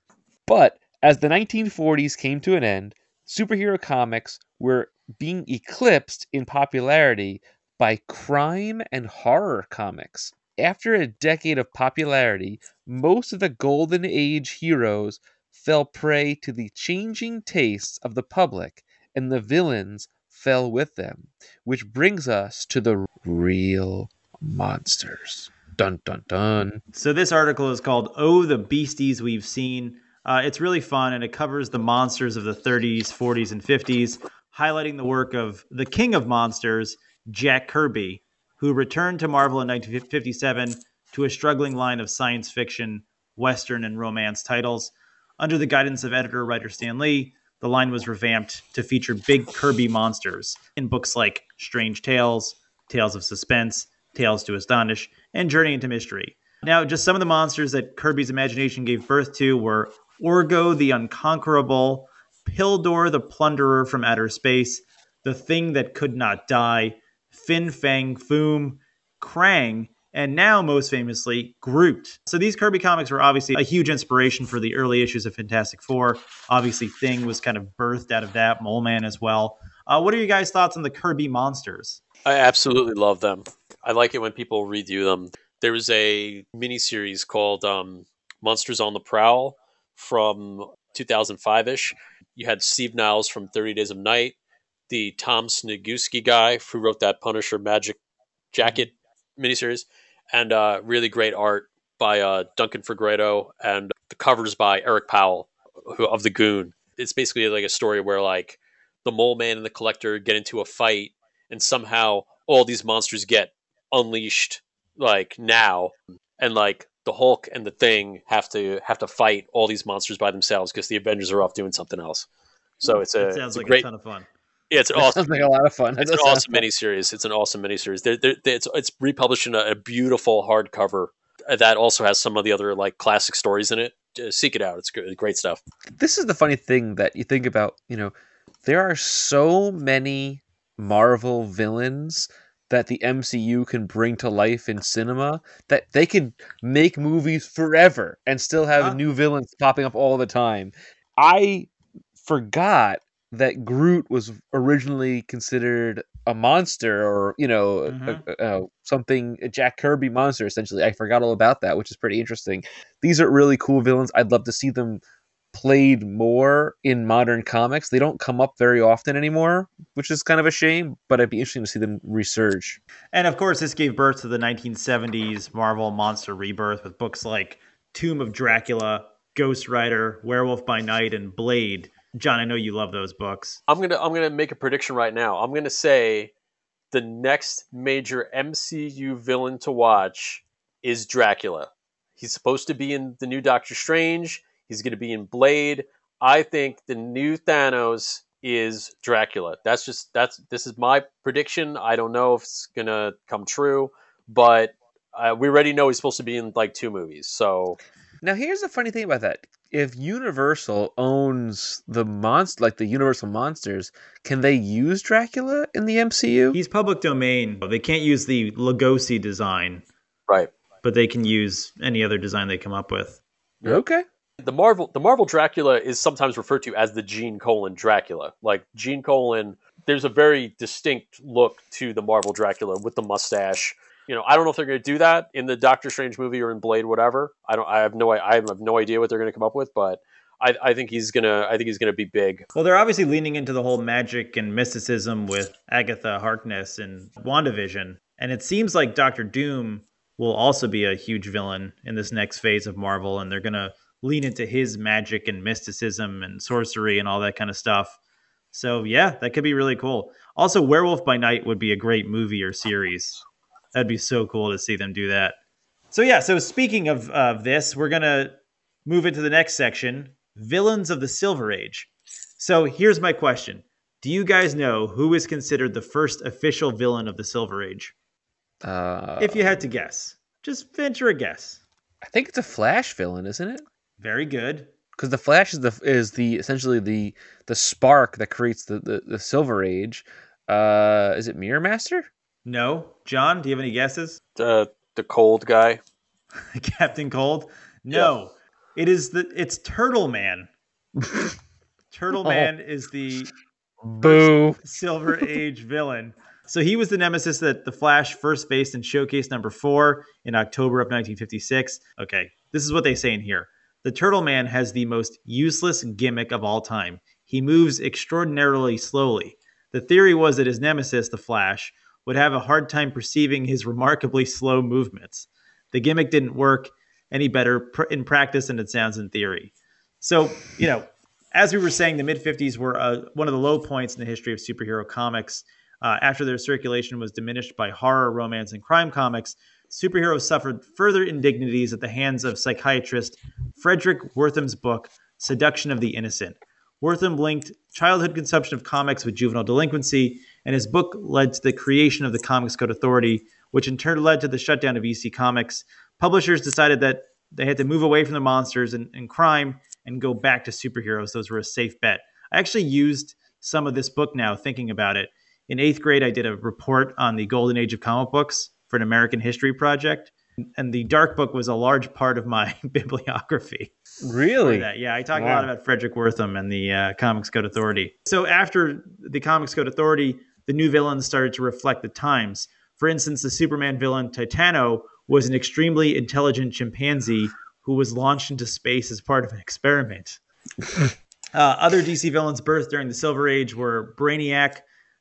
But as the 1940s came to an end, superhero comics were being eclipsed in popularity by crime and horror comics. After a decade of popularity, most of the Golden Age heroes fell prey to the changing tastes of the public, and the villains fell with them. Which brings us to the real monsters. Dun dun dun. So this article is called "Oh, the Beasties We've Seen." Uh, it's really fun, and it covers the monsters of the 30s, 40s, and 50s, highlighting the work of the king of monsters, Jack Kirby, who returned to Marvel in 1957 to a struggling line of science fiction, western, and romance titles. Under the guidance of editor writer Stan Lee, the line was revamped to feature big Kirby monsters in books like Strange Tales, Tales of Suspense, Tales to Astonish, and Journey into Mystery. Now, just some of the monsters that Kirby's imagination gave birth to were Orgo the Unconquerable, Pildor the Plunderer from Outer Space, The Thing That Could Not Die, Fin Fang Foom, Krang, and now most famously Groot. So these Kirby comics were obviously a huge inspiration for the early issues of Fantastic Four. Obviously, Thing was kind of birthed out of that, Mole Man as well. Uh, what are you guys' thoughts on the Kirby monsters? I absolutely love them. I like it when people review them. There was a miniseries called um, Monsters on the Prowl from 2005 ish. You had Steve Niles from 30 Days of Night, the Tom Sniegoski guy who wrote that Punisher Magic Jacket miniseries, and uh, really great art by uh, Duncan Fegredo and the covers by Eric Powell who, of the Goon. It's basically like a story where like the Mole Man and the Collector get into a fight, and somehow all these monsters get unleashed like now, and like the Hulk and the Thing have to have to fight all these monsters by themselves because the Avengers are off doing something else. So it's a, It sounds it's a like great, a ton of fun. yeah, it's an awesome sounds like a lot of fun. It's an awesome fun. miniseries. It's an awesome miniseries. They're, they're, they it's it's republished in a, a beautiful hardcover uh, that also has some of the other like classic stories in it. Just seek it out. It's good, great stuff. this is the funny thing that you think about you know there are so many marvel villains that the mcu can bring to life in cinema that they could make movies forever and still have Huh? new villains popping up all the time i forgot that groot was originally considered a monster or you know a- Mhm. a- a- something a jack kirby monster essentially i forgot all about that which is pretty interesting these are really cool villains i'd love to see them played more in modern comics. They don't come up very often anymore, which is kind of a shame, but it'd be interesting to see them resurge. And of course, this gave birth to the 1970s Marvel Monster Rebirth with books like Tomb of Dracula, Ghost Rider, Werewolf by Night, and Blade. John, I know you love those books. I'm gonna I'm gonna make a prediction right now. I'm gonna say the next major MCU villain to watch is Dracula. He's supposed to be in the new Doctor Strange. He's going to be in Blade. I think the new Thanos is Dracula. That's just that's this is my prediction. I don't know if it's going to come true, but uh, we already know he's supposed to be in like two movies. So Now, here's the funny thing about that. If Universal owns the monster, like the Universal monsters, can they use Dracula in the MCU? He's public domain. They can't use the Lugosi design, right. but they can use any other design they come up with. Okay. The Marvel the Marvel Dracula is sometimes referred to as the Gene Colan Dracula. Like Gene Colan, there's a very distinct look to the Marvel Dracula with the mustache. You know, I don't know if they're going to do that in the Doctor Strange movie or in Blade, whatever. I don't. I have no. I have no idea what they're going to come up with, but I, I think he's gonna. I think he's gonna be big. Well, they're obviously leaning into the whole magic and mysticism with Agatha Harkness and WandaVision. And it seems like Doctor Doom will also be a huge villain in this next phase of Marvel, and they're going to lean into his magic and mysticism and sorcery and all that kind of stuff. So, yeah, that could be really cool. Also, Werewolf by Night would be a great movie or series. That'd be so cool to see them do that. So, yeah, so speaking of, of this, we're going to move into the next section Villains of the Silver Age. So, here's my question Do you guys know who is considered the first official villain of the Silver Age? Uh, if you had to guess, just venture a guess. I think it's a Flash villain, isn't it? Very good. Because the Flash is the is the essentially the the spark that creates the the, the Silver Age. Uh, is it Mirror Master? No. John, do you have any guesses? The the cold guy. Captain Cold? No. It is the it's Turtle Man. Turtle Oh. Man is the Boo! Silver Age villain. So he was the nemesis that the Flash first faced in Showcase number four in October of 1956. Okay, this is what they say in here. The Turtle Man has the most useless gimmick of all time. He moves extraordinarily slowly. The theory was that his nemesis, the Flash, would have a hard time perceiving his remarkably slow movements. The gimmick didn't work any better pr- in practice than it sounds in theory. So, you know, as we were saying, the mid 50s were uh, one of the low points in the history of superhero comics. Uh, after their circulation was diminished by horror, romance, and crime comics, superheroes suffered further indignities at the hands of psychiatrist Fredric Wertham's book, Seduction of the Innocent. Wertham linked childhood consumption of comics with juvenile delinquency, and his book led to the creation of the Comics Code Authority, which in turn led to the shutdown of EC Comics. Publishers decided that they had to move away from the monsters and, and crime and go back to superheroes. Those were a safe bet. I actually used some of this book now, thinking about it. In eighth grade, I did a report on the golden age of comic books for an American history project. And the Dark Book was a large part of my bibliography. Really? That. Yeah, I talk Wow. a lot about Fredric Wertham and the uh, Comics Code Authority. So after the Comics Code Authority, the new villains started to reflect the times. For instance, the Superman villain Titano was an extremely intelligent chimpanzee who was launched into space as part of an experiment. uh, other DC villains birthed during the Silver Age were Brainiac,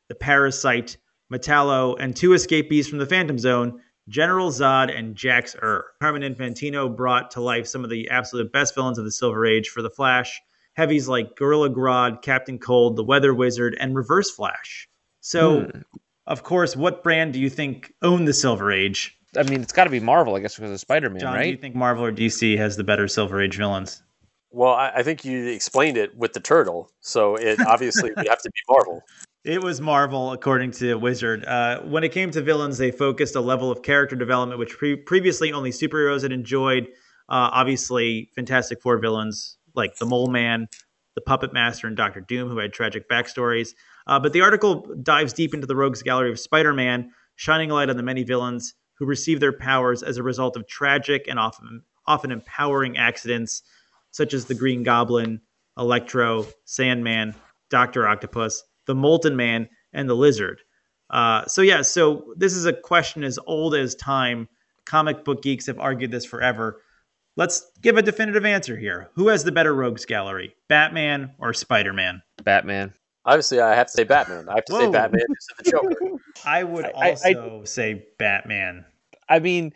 the Parasite, Metallo, and two escapees from the Phantom Zone, General Zod and Jax Ur. Carmen Infantino brought to life some of the absolute best villains of the Silver Age for the Flash. Heavies like Gorilla Grodd, Captain Cold, the Weather Wizard, and Reverse Flash. So, Hmm. of course, what brand do you think owned the Silver Age? I mean, it's got to be Marvel, I guess, because of Spider Man, John, do you think Marvel or DC has the better Silver Age villains? Well, I, I think you explained it with the turtle, so it obviously would have to be Marvel. It was Marvel, according to Wizard. Uh, when it came to villains, they focused a level of character development which pre- previously only superheroes had enjoyed. Uh, obviously, Fantastic Four villains like the Mole Man, the Puppet Master, and Doctor Doom, who had tragic backstories. Uh, but the article dives deep into the rogues gallery of Spider Man, shining a light on the many villains who receive their powers as a result of tragic and often, often empowering accidents, such as the Green Goblin, Electro, Sandman, Doctor Octopus, the Molten Man, and the Lizard. Uh, so yeah, so this is a question as old as time. Comic book geeks have argued this forever. Let's give a definitive answer here. Who has the better rogues gallery, Batman or Spider Man? Batman. Obviously, I have to say Batman. I have to say Batman because the Joker. I would I- I- also say Batman. I mean,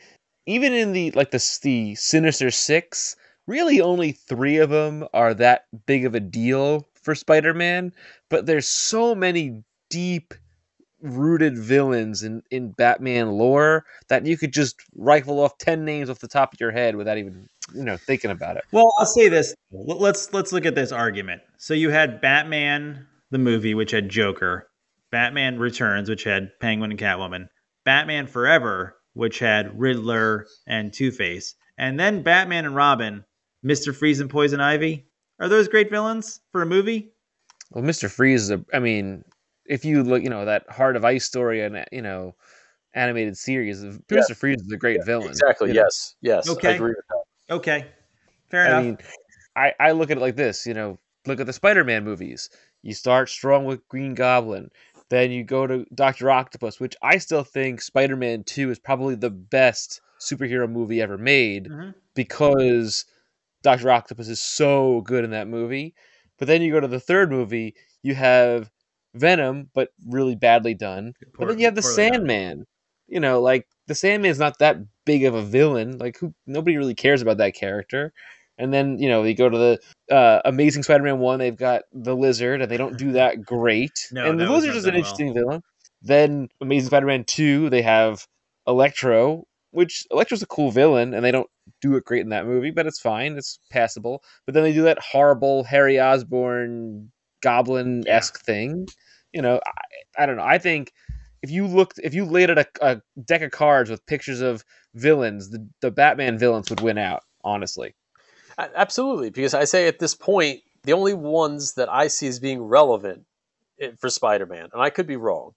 even in the like the the Sinister Six, really only three of them are that big of a deal for Spider-Man. But there's so many deep rooted villains in in Batman lore that you could just rifle off ten names off the top of your head without even you know thinking about it. Well, I'll say this. Let's let's look at this argument. So you had Batman the movie, which had Joker, Batman Returns, which had Penguin and Catwoman, Batman Forever, which had Riddler and Two Face, and then Batman and Robin, Mister Freeze and Poison Ivy. Are those great villains for a movie? Well, Mister Freeze is a. I mean, if you look, you know that Heart of Ice story and you know animated series, Mister Freeze is a great villain. Exactly. you know? Yes. Yes. I Okay. agree with that. Okay, fair I enough. mean, I, I look at it like this, you know, look at the Spider-Man movies. You start strong with Green Goblin, then you go to Doctor Octopus, which I still think Spider-Man 2 is probably the best superhero movie ever made Mhm. because Doctor Octopus is so good in that movie. But then you go to the third movie, you have Venom, but really badly done. But then you have the poorly done. Sandman. You know, like the Sandman's not that big of a villain. Like who nobody really cares about that character. And then, you know, you go to the uh, Amazing Spider-Man 1, they've got the Lizard and they don't do that great. No, and the Lizard is an well. interesting villain. Then Amazing Spider-Man 2, they have Electro, which Electro's a cool villain and they don't do it great in that movie, but it's fine. It's passable. But then they do that horrible Harry Osborn goblin esque thing. You know, I, I don't know. I think if you looked, if you laid out a, a deck of cards with pictures of villains, the, the Batman villains would win out. Honestly, Absolutely, because I say at this point, the only ones that I see as being relevant eh, for Spider-Man, and I could be wrong,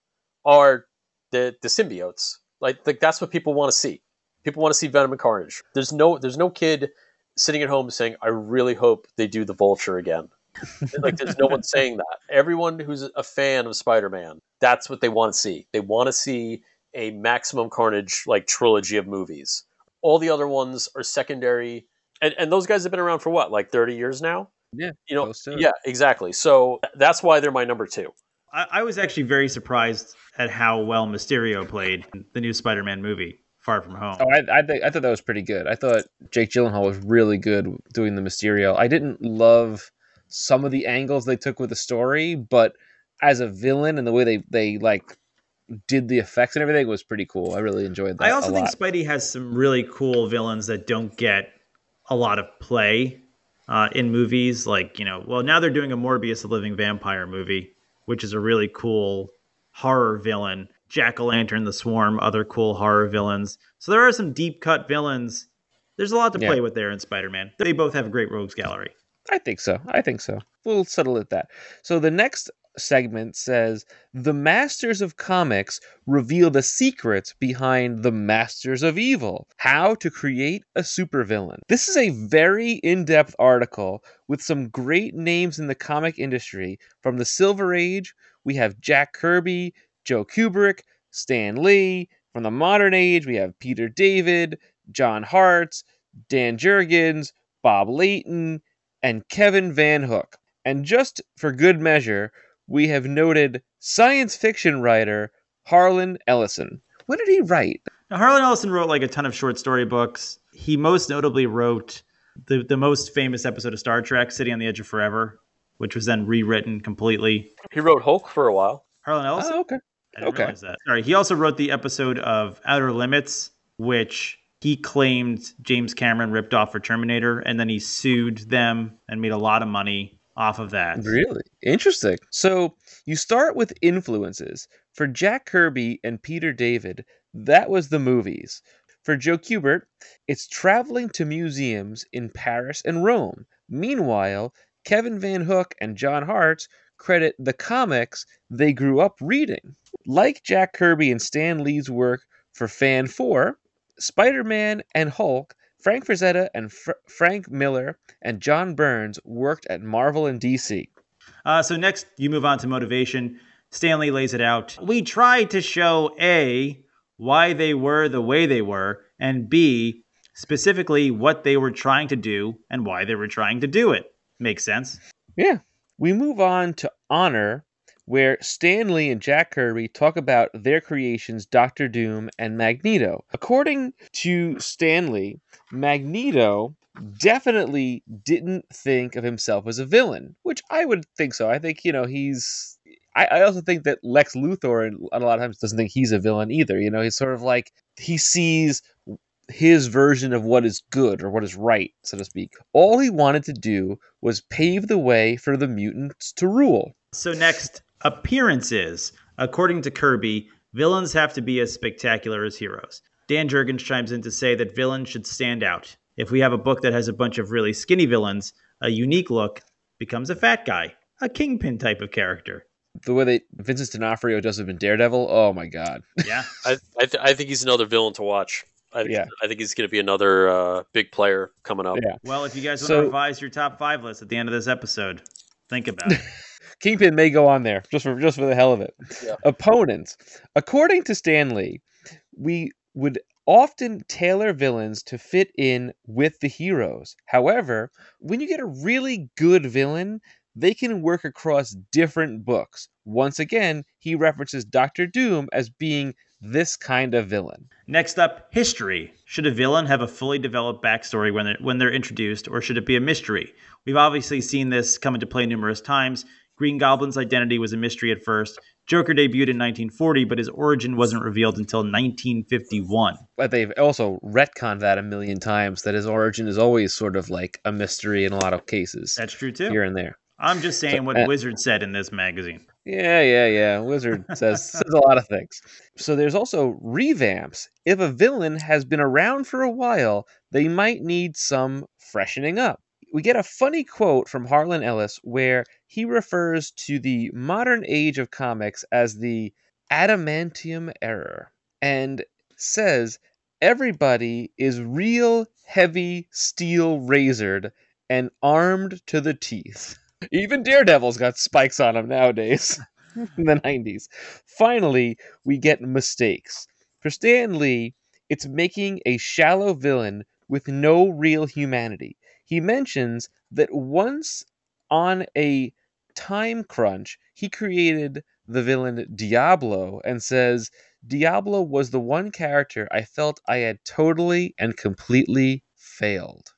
are the the symbiotes. Like, like that's what people want to see. People want to see Venom and Carnage. There's no there's no kid sitting at home saying, "I really hope they do the Vulture again." like there's no one saying that. Everyone who's a fan of Spider-Man, that's what they want to see. They want to see a Maximum Carnage like trilogy of movies. All the other ones are secondary, and and those guys have been around for what, like 30 years now. Yeah, You know, close to it. yeah, exactly. So that's why they're my number two. I, I was actually very surprised at how well Mysterio played in the new Spider-Man movie, Far From Home. Oh, I, I, think, I thought that was pretty good. I thought Jake Gyllenhaal was really good doing the Mysterio. I didn't love some of the angles they took with the story, but as a villain and the way they, they like did the effects and everything was pretty cool. I really enjoyed that. I also a think lot. Spidey has some really cool villains that don't get a lot of play uh, in movies. Like, you know, well, now they're doing a Morbius the Living Vampire movie, which is a really cool horror villain. Jack o' Lantern, The Swarm, other cool horror villains. So there are some deep cut villains. There's a lot to Yeah. play with there in Spider Man. They both have a great rogues gallery. I think so. I think so. We'll settle at that. So the next segment says the Masters of Comics reveal the secrets behind the Masters of Evil. How to create a supervillain. This is a very in-depth article with some great names in the comic industry. From the Silver Age, we have Jack Kirby, Joe Kubert, Stan Lee. From the modern age, we have Peter David, John Hartz, Dan Jurgens, Bob Layton, and Kevin Van Hook. And just for good measure, we have noted science fiction writer Harlan Ellison. What did he write? Now, Harlan Ellison wrote like a ton of short story books. He most notably wrote the, the most famous episode of Star Trek, City on the Edge of Forever, which was then rewritten completely. He wrote Hulk for a while. Harlan Ellison? Oh, okay. I didn't okay. realize that. Right. He also wrote the episode of Outer Limits, which he claimed James Cameron ripped off for Terminator, and then he sued them and made a lot of money off of that. Really? Interesting. So you start with influences. For Jack Kirby and Peter David, that was the movies. For Joe Kubert, it's traveling to museums in Paris and Rome. Meanwhile, Kevin Van Hook and John Hart credit the comics they grew up reading. Like Jack Kirby and Stan Lee's work for Fan 4, Spider Man and Hulk, Frank Frazetta and Fr- Frank Miller and John Byrne worked at Marvel and DC. Uh, so next, you move on to motivation. Stan Lee lays it out. We tried to show A, why they were the way they were, and B, specifically what they were trying to do and why they were trying to do it. Makes sense. Yeah. We move on to Honor, where Stan Lee and Jack Kirby talk about their creations, Doctor Doom and Magneto. According to Stan Lee, Magneto definitely didn't think of himself as a villain, which I would think so. I think, you know, he's. I, I also think that Lex Luthor, a lot of times, doesn't think he's a villain either. You know, he's sort of like. He sees his version of what is good or what is right, so to speak. All he wanted to do was pave the way for the mutants to rule. So next, appearances. According to Kirby, villains have to be as spectacular as heroes. Dan Jurgens chimes in to say that villains should stand out. If we have a book that has a bunch of really skinny villains, a unique look becomes a fat guy, a kingpin type of character. The way that Vincent D'Onofrio does him in Daredevil, oh my god. Yeah. I I, th- I think he's another villain to watch. I think, Yeah. I think he's going to be another uh, big player coming up. Yeah. Well, if you guys want So- to revise your top five list at the end of this episode, think about it. Kingpin may go on there just for just for the hell of it. Yeah. Opponents. According to Stan Lee, we would often tailor villains to fit in with the heroes. However, when you get a really good villain, they can work across different books. Once again, he references Doctor Doom as being this kind of villain. Next up, history. Should a villain have a fully developed backstory when they're, when they're introduced, or should it be a mystery? We've obviously seen this come into play numerous times. Green Goblin's identity was a mystery at first. Joker debuted in 1940, but his origin wasn't revealed until 1951. But they've also retconned that a million times that his origin is always sort of like a mystery in a lot of cases That's true too. here and there. I'm just saying what uh, Wizard said in this magazine. Yeah, yeah, yeah. Wizard says says a lot of things. So there's also revamps. If a villain has been around for a while, they might need some freshening up. We get a funny quote from Harlan Ellison where he refers to the modern age of comics as the adamantium error and says everybody is real heavy steel razored and armed to the teeth. Even Daredevil's got spikes on him nowadays in the 90s. Finally, we get mistakes. For Stan Lee, it's making a shallow villain with no real humanity. He mentions that once on a time crunch, he created the villain Diablo and says Diablo was the one character I felt I had totally and completely failed.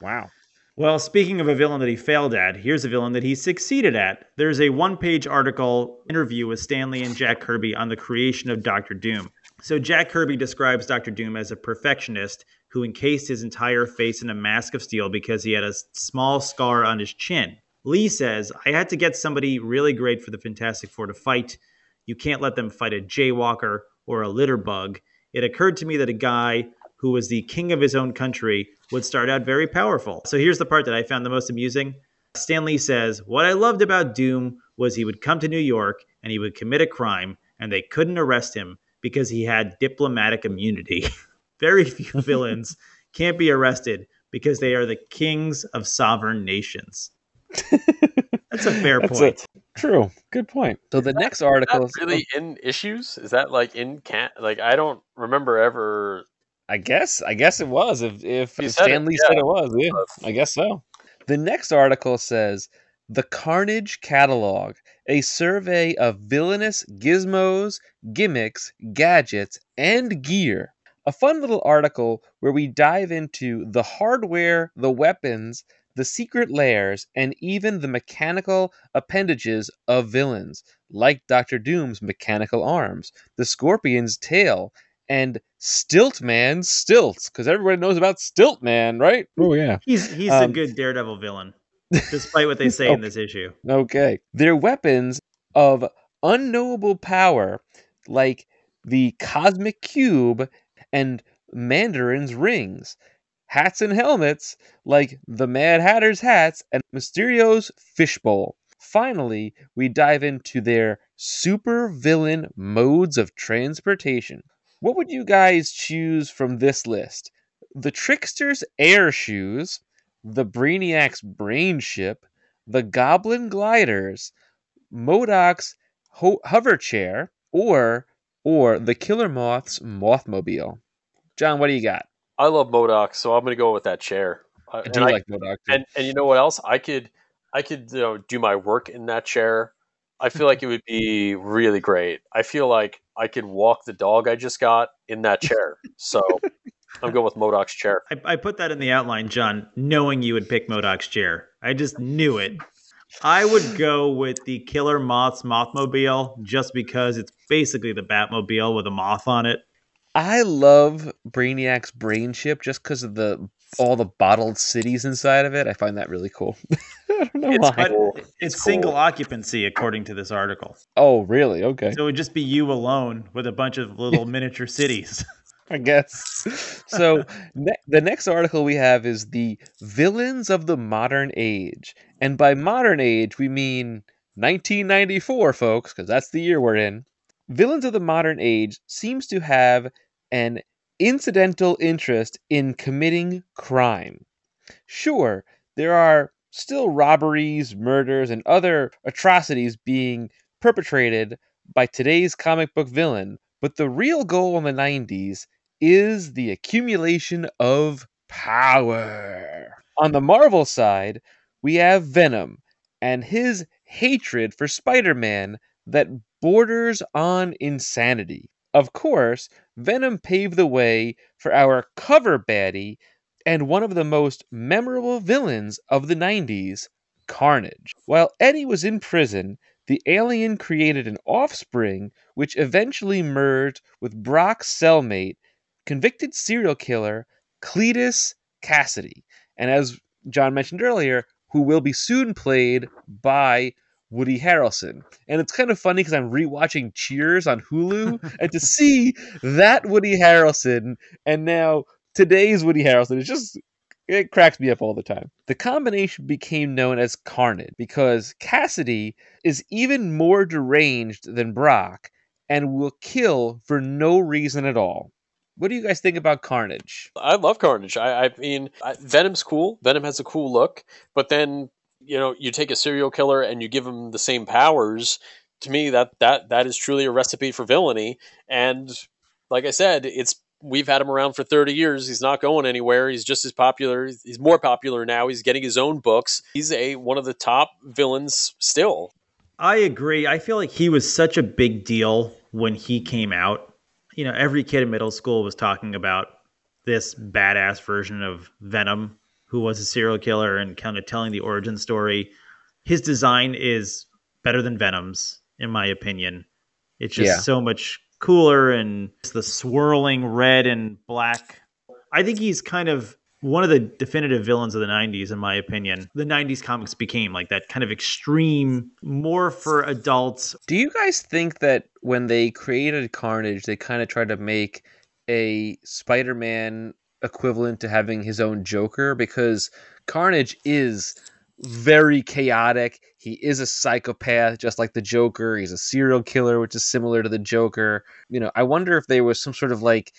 Wow. Well, speaking of a villain that he failed at, here's a villain that he succeeded at. There's a one page article interview with Stan Lee and Jack Kirby on the creation of Doctor Doom. So, Jack Kirby describes Doctor Doom as a perfectionist who encased his entire face in a mask of steel because he had a small scar on his chin. Lee says, I had to get somebody really great for the Fantastic Four to fight. You can't let them fight a jaywalker or a litter bug. It occurred to me that a guy who was the king of his own country would start out very powerful. So here's the part that I found the most amusing. Stan Lee says, What I loved about Doom was he would come to New York and he would commit a crime and they couldn't arrest him because he had diplomatic immunity. very few villains can't be arrested because they are the kings of sovereign nations. That's a fair That's point. it. True. Good point. So the next article Is that really in issues? Is that like in can like I don't remember ever I guess I guess it was if if said it, Stan Lee yeah. said it was, yeah. I guess so. The next article says The Carnage Catalog, a survey of villainous gizmos, gimmicks, gadgets, and gear. A fun little article where we dive into the hardware, the weapons, the secret layers, and even the mechanical appendages of villains, like Doctor Doom's mechanical arms, the Scorpion's tail, and Stiltman's stilts, because everybody knows about Stiltman, right? Oh yeah. He's he's a Um, good Daredevil villain, despite what they say in this issue. Okay. They're weapons of unknowable power, like the cosmic cube and Mandarin's rings. Hats and helmets, like the Mad Hatter's hats and Mysterio's fishbowl. Finally, we dive into their super villain modes of transportation. What would you guys choose from this list? The Trickster's air shoes, the Brainiac's brain ship, the Goblin gliders, MODOK's ho- hover chair, or or the Killer Moth's mothmobile. John, what do you got? I love MODOK, so I'm gonna go with that chair. I and do I- like MODOK. too. and and you know what else? I could I could you know do my work in that chair. I feel like it would be really great. I feel like I could walk the dog I just got in that chair. So I'm going with MODOK's chair. I, I put that in the outline, John, knowing you would pick MODOK's chair. I just knew it. I would go with the Killer Moth's Mothmobile just because it's basically the Batmobile with a moth on it. I love Brainiac's brain ship just because of the all the bottled cities inside of it. I find that really cool. I don't know It's why. Cool. it's, It's single cool. occupancy, according to this article. Oh, really? Okay. So it would just be you alone with a bunch of little miniature cities. I guess. So ne- the next article we have is the villains of the modern age, and by modern age we mean 1994, folks, because that's the year we're in. Villains of the modern age seems to have an incidental interest in committing crime. Sure, there are still robberies, murders, and other atrocities being perpetrated by today's comic book villain, but the real goal in the 90s is the accumulation of power. On the Marvel side, we have Venom and his hatred for Spider Man that borders on insanity. Of course, Venom paved the way for our cover baddie and one of the most memorable villains of the 90s, Carnage. While Eddie was in prison, the alien created an offspring which eventually merged with Brock's cellmate, convicted serial killer Cletus Kasady. And as John mentioned earlier, who will be soon played by Woody Harrelson. And it's kind of funny because I'm rewatching Cheers on Hulu, and to see that Woody Harrelson and now today's Woody Harrelson is just it cracks me up all the time. The combination became known as Carnage because Kasady is even more deranged than Brock and will kill for no reason at all. What do you guys think about Carnage? I love Carnage. I, I mean, I, Venom's cool. Venom has a cool look, but then you know, you take a serial killer and you give him the same powers. To me, that that that is truly a recipe for villainy. And like I said, it's we've had him around for 30 years. He's not going anywhere. He's just as popular. He's more popular now. He's getting his own books. He's a one of the top villains still. I agree. I feel like he was such a big deal when he came out. You know, every kid in middle school was talking about this badass version of Venom who was a serial killer and kind of telling the origin story. His design is better than Venom's, in my opinion. It's just Yeah. so much cooler and it's the swirling red and black. I think he's kind of one of the definitive villains of the 90s, in my opinion. The 90s comics became like that kind of extreme, more for adults. Do you guys think that when they created Carnage, they kind of tried to make a Spider Man equivalent to having his own Joker? Because Carnage is very chaotic. He is a psychopath, just like the Joker. He's a serial killer, which is similar to the Joker. You know, I wonder if there was some sort of like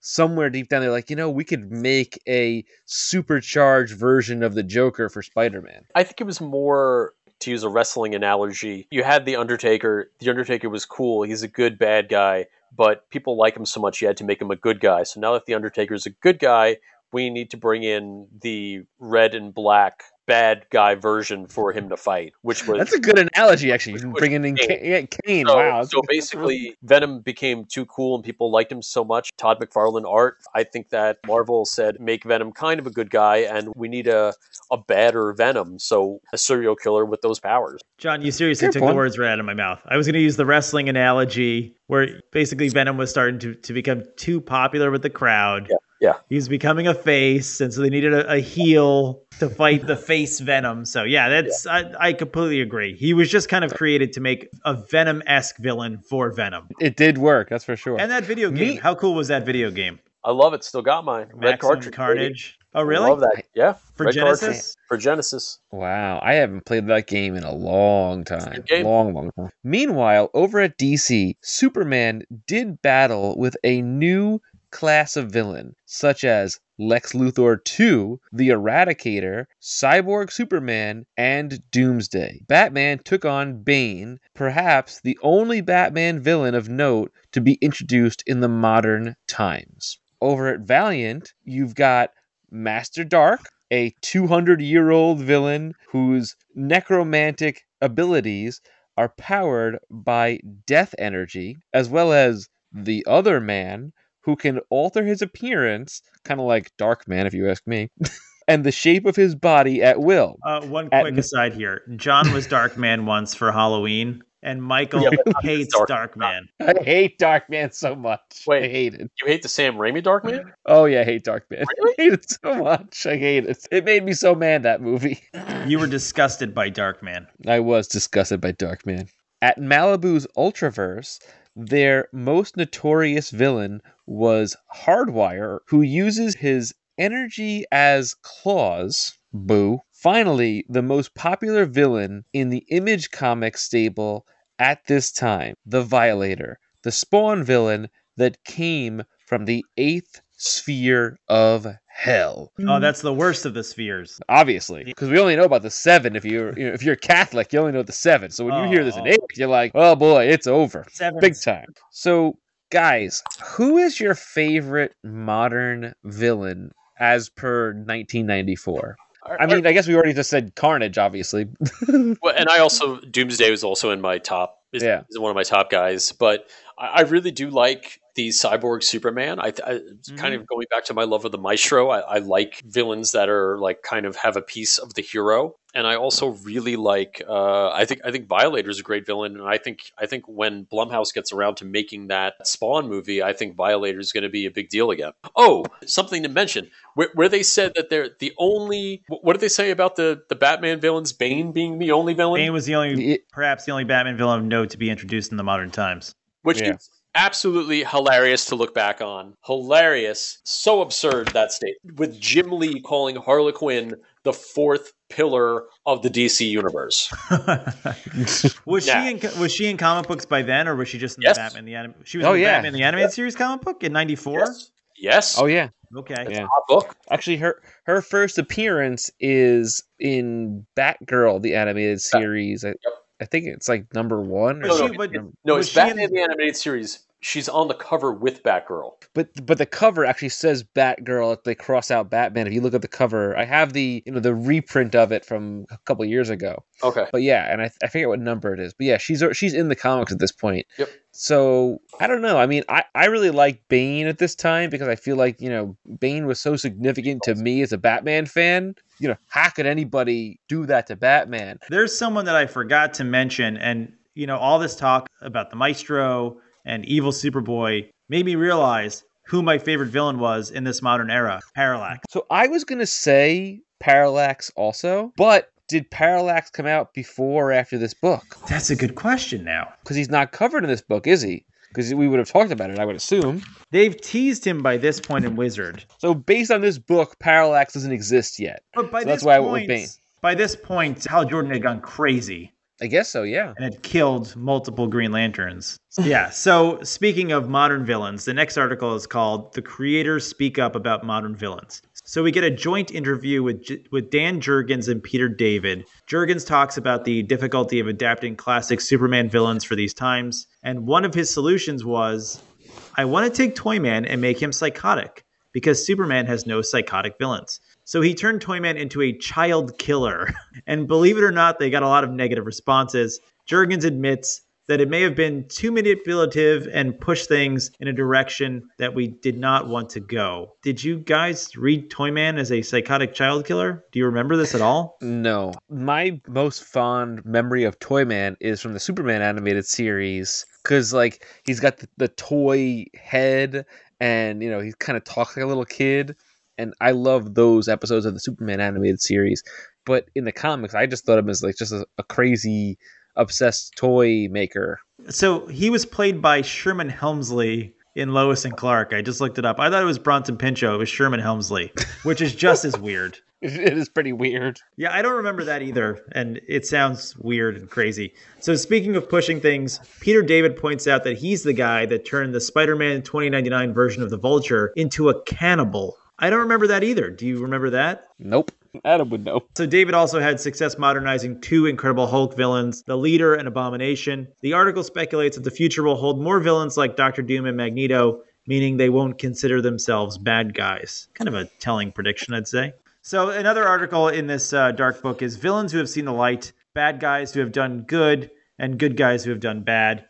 somewhere deep down there, like, you know, we could make a supercharged version of the Joker for Spider Man. I think it was more to use a wrestling analogy. You had the Undertaker. The Undertaker was cool. He's a good bad guy, but people like him so much you had to make him a good guy. So now that the Undertaker is a good guy, we need to bring in the red and black bad guy version for him to fight, which was That's a good analogy, actually. You can in was Kane. Kane. So, wow. so basically, Venom became too cool and people liked him so much. Todd McFarlane art. I think that Marvel said make Venom kind of a good guy, and we need a a badder Venom, so a serial killer with those powers. John, you seriously Fair took point. the words right out of my mouth. I was going to use the wrestling analogy where basically Venom was starting to, to become too popular with the crowd. Yeah, yeah. He's becoming a face, and so they needed a, a heel to fight the face Venom. So, yeah, that's I, I completely agree. He was just kind of created to make a Venom esque villain for Venom. It did work, that's for sure. And that video game, Me- how cool was that video game? I love it. Still got mine. Red Maximum cartridge. baby. Carnage. Oh, really? I? Love that. Yeah. For Red cartridge. Genesis? For Genesis. wow, I haven't played that game in a long time. good game. Long, long time. Meanwhile, over at DC, Superman did battle with a new class of villain, such as Lex Luthor 2, the Eradicator, Cyborg Superman, and Doomsday. Batman took on Bane, perhaps the only Batman villain of note to be introduced in the modern times. Over at Valiant, you've got Master Darque, a 200 year old villain whose necromantic abilities are powered by death energy, as well as the other man who can alter his appearance, kind of like Darkman, if you ask me, and the shape of his body at will. Uh, one At- quick aside here. John was Darkman once for Halloween, and Michael Yeah, but not hates Dark- Darkman. I hate Darkman so much. I hate it. You hate the Sam Raimi Darkman? Oh yeah, I hate Darkman. Really? I hate it so much. I hate it. It made me so mad that movie. You were disgusted by Darkman. I was disgusted by Darkman. At Malibu's Ultraverse, their most notorious villain was Hardwire, who uses his energy as claws. Boo. Finally, the most popular villain in the Image Comics stable at this time, the Violator, the spawn villain that came from the eighth sphere of hell. Oh, mm-hmm. that's the worst of the spheres. Obviously, because we only know about the seven. If you're you know, if you're Catholic, you only know the seven. So when you hear this in Oh. eight, you're like, oh boy, it's over, Seven. big time. So guys, who is your favorite modern villain as per 1994? I mean, I guess we already just said Carnage, obviously. Well, and I also Doomsday was also in my top. Is, Yeah. is one of my top guys. But I, I really do like the cyborg Superman. I, I kind Mm-hmm. of going back to my love of the Maestro. I, I like villains that are like kind of have a piece of the hero. And I also really like. Uh, I think I think Violator is a great villain, and I think I think when Blumhouse gets around to making that Spawn movie, I think Violator is going to be a big deal again. Oh, something to mention where, where they said that they're the only. What did they say about the the Batman villains? Bane being the only villain. Bane was the only, It- perhaps the only Batman villain of note to be introduced in the modern times. which Yeah. is absolutely hilarious to look back on. Hilarious, so absurd that state with Jim Lee calling Harley Quinn the fourth pillar of the DC universe. was Yeah. she in was she in comic books by then, or was she just in Yes. the Batman the anim- She was Oh, in yeah. Batman the animated series comic book in '94. Yes. Yes. oh yeah, Okay. Yeah. Hot book. Actually, her her first appearance is in Batgirl, the animated series. I, I think it's like number one. Or No, no, she- but- number- No, it's she in- the animated series. She's on the cover with Batgirl. but but the cover actually says Batgirl. If they cross out Batman. If you look at the cover, I have the you know the reprint of it from a couple years ago. Okay. But yeah, and I, I forget what number it is. But yeah, she's she's in the comics at this point. Yep. So I don't know. I mean, I, I really like Bane at this time because I feel like you know Bane was so significant to me as a Batman fan. You know, how could anybody do that to Batman? There's someone that I forgot to mention, and you know, all this talk about the Maestro and evil Superboy made me realize who my favorite villain was in this modern era Parallax. So I was gonna say Parallax also, but did Parallax come out before or after this book? That's a good question now. Because he's not covered in this book, is he? Because we would have talked about it, I would assume. They've teased him by this point in Wizard. So based on this book, Parallax doesn't exist yet. But by So this that's why I went with point, Bane. by this point, Hal Jordan had gone crazy I guess so, yeah. and had killed multiple Green Lanterns. yeah. So speaking of modern villains, the next article is called "The Creators Speak Up About Modern Villains." So we get a joint interview with with Dan Jurgens and Peter David. Jurgens talks about the difficulty of adapting classic Superman villains for these times, and one of his solutions was, "I want to take Toyman and make him psychotic." Because Superman has no psychotic villains. So he turned Toyman into a child killer. And believe it or not, they got a lot of negative responses. Jurgens admits that it may have been too manipulative and pushed things in a direction that we did not want to go. Did you guys read Toyman as a psychotic child killer? Do you remember this at all? No. My most fond memory of Toyman is from the Superman animated series. Because, like, he's got the, the toy head and, you know, he kind of talks like a little kid. And I love those episodes of the Superman animated series. But in the comics, I just thought of him as, like, just a, a crazy, obsessed toy maker. So he was played by Sherman Hemsley in Lois and Clark. I just looked it up. I thought it was Bronson Pinchot. It was Sherman Hemsley, which is just as weird. It is pretty weird. Yeah, I don't remember that either, and it sounds weird and crazy. So, speaking of pushing things, Peter David points out that he's the guy that turned the Spider Man 2099 version of the Vulture into a cannibal. I don't remember that either. Do you remember that? Nope. Adam would know. So, David also had success modernizing two Incredible Hulk villains, the Leader and Abomination. The article speculates that the future will hold more villains like Doctor Doom and Magneto, meaning they won't consider themselves bad guys. Kind of a telling prediction, I'd say. So, another article in this uh, dark book is villains who have seen the light, bad guys who have done good, and good guys who have done bad.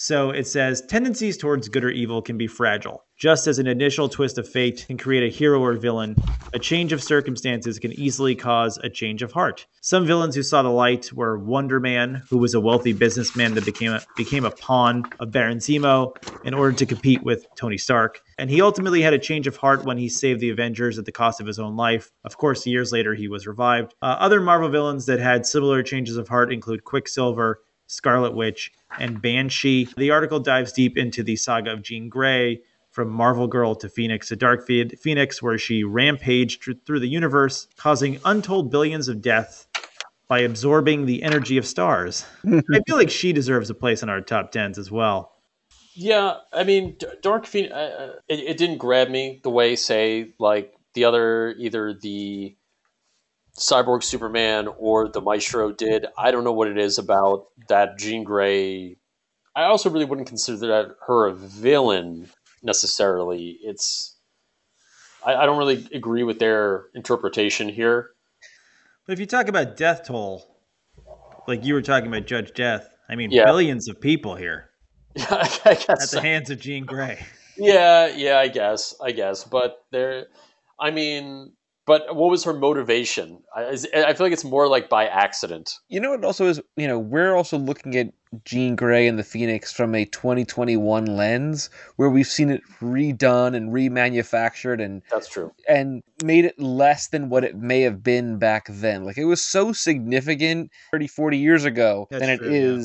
So it says tendencies towards good or evil can be fragile. Just as an initial twist of fate can create a hero or villain, a change of circumstances can easily cause a change of heart. Some villains who saw the light were Wonder Man, who was a wealthy businessman that became a, became a pawn of Baron Zemo in order to compete with Tony Stark. And he ultimately had a change of heart when he saved the Avengers at the cost of his own life. Of course, years later, he was revived. Uh, other Marvel villains that had similar changes of heart include Quicksilver, Scarlet Witch, and Banshee. The article dives deep into the saga of Jean Grey, from Marvel Girl to Phoenix to Dark Phoenix, where she rampaged through the universe, causing untold billions of death by absorbing the energy of stars. I feel like she deserves a place in our top tens as well. Yeah, I mean, Dark Phoenix, uh, uh, it, it didn't grab me the way, say, like the other, either the Cyborg Superman or the Maestro did. I don't know what it is about that Jean Grey. I also really wouldn't consider that her a villain necessarily. It's, I, I don't really agree with their interpretation here. But if you talk about death toll, like you were talking about Judge Death, I mean, Yeah. billions of people here I at guess. the hands of Jean Grey. Yeah, yeah, I guess, I guess, but there, I mean, but what was her motivation? I, I feel like it's more like by accident. You know what also is, you know, we're also looking at Jean Grey and the Phoenix from a 2021 lens where we've seen it redone and remanufactured and That's true. and made it less than what it may have been back then. Like it was so significant 30 40 years ago That's than it true, yeah.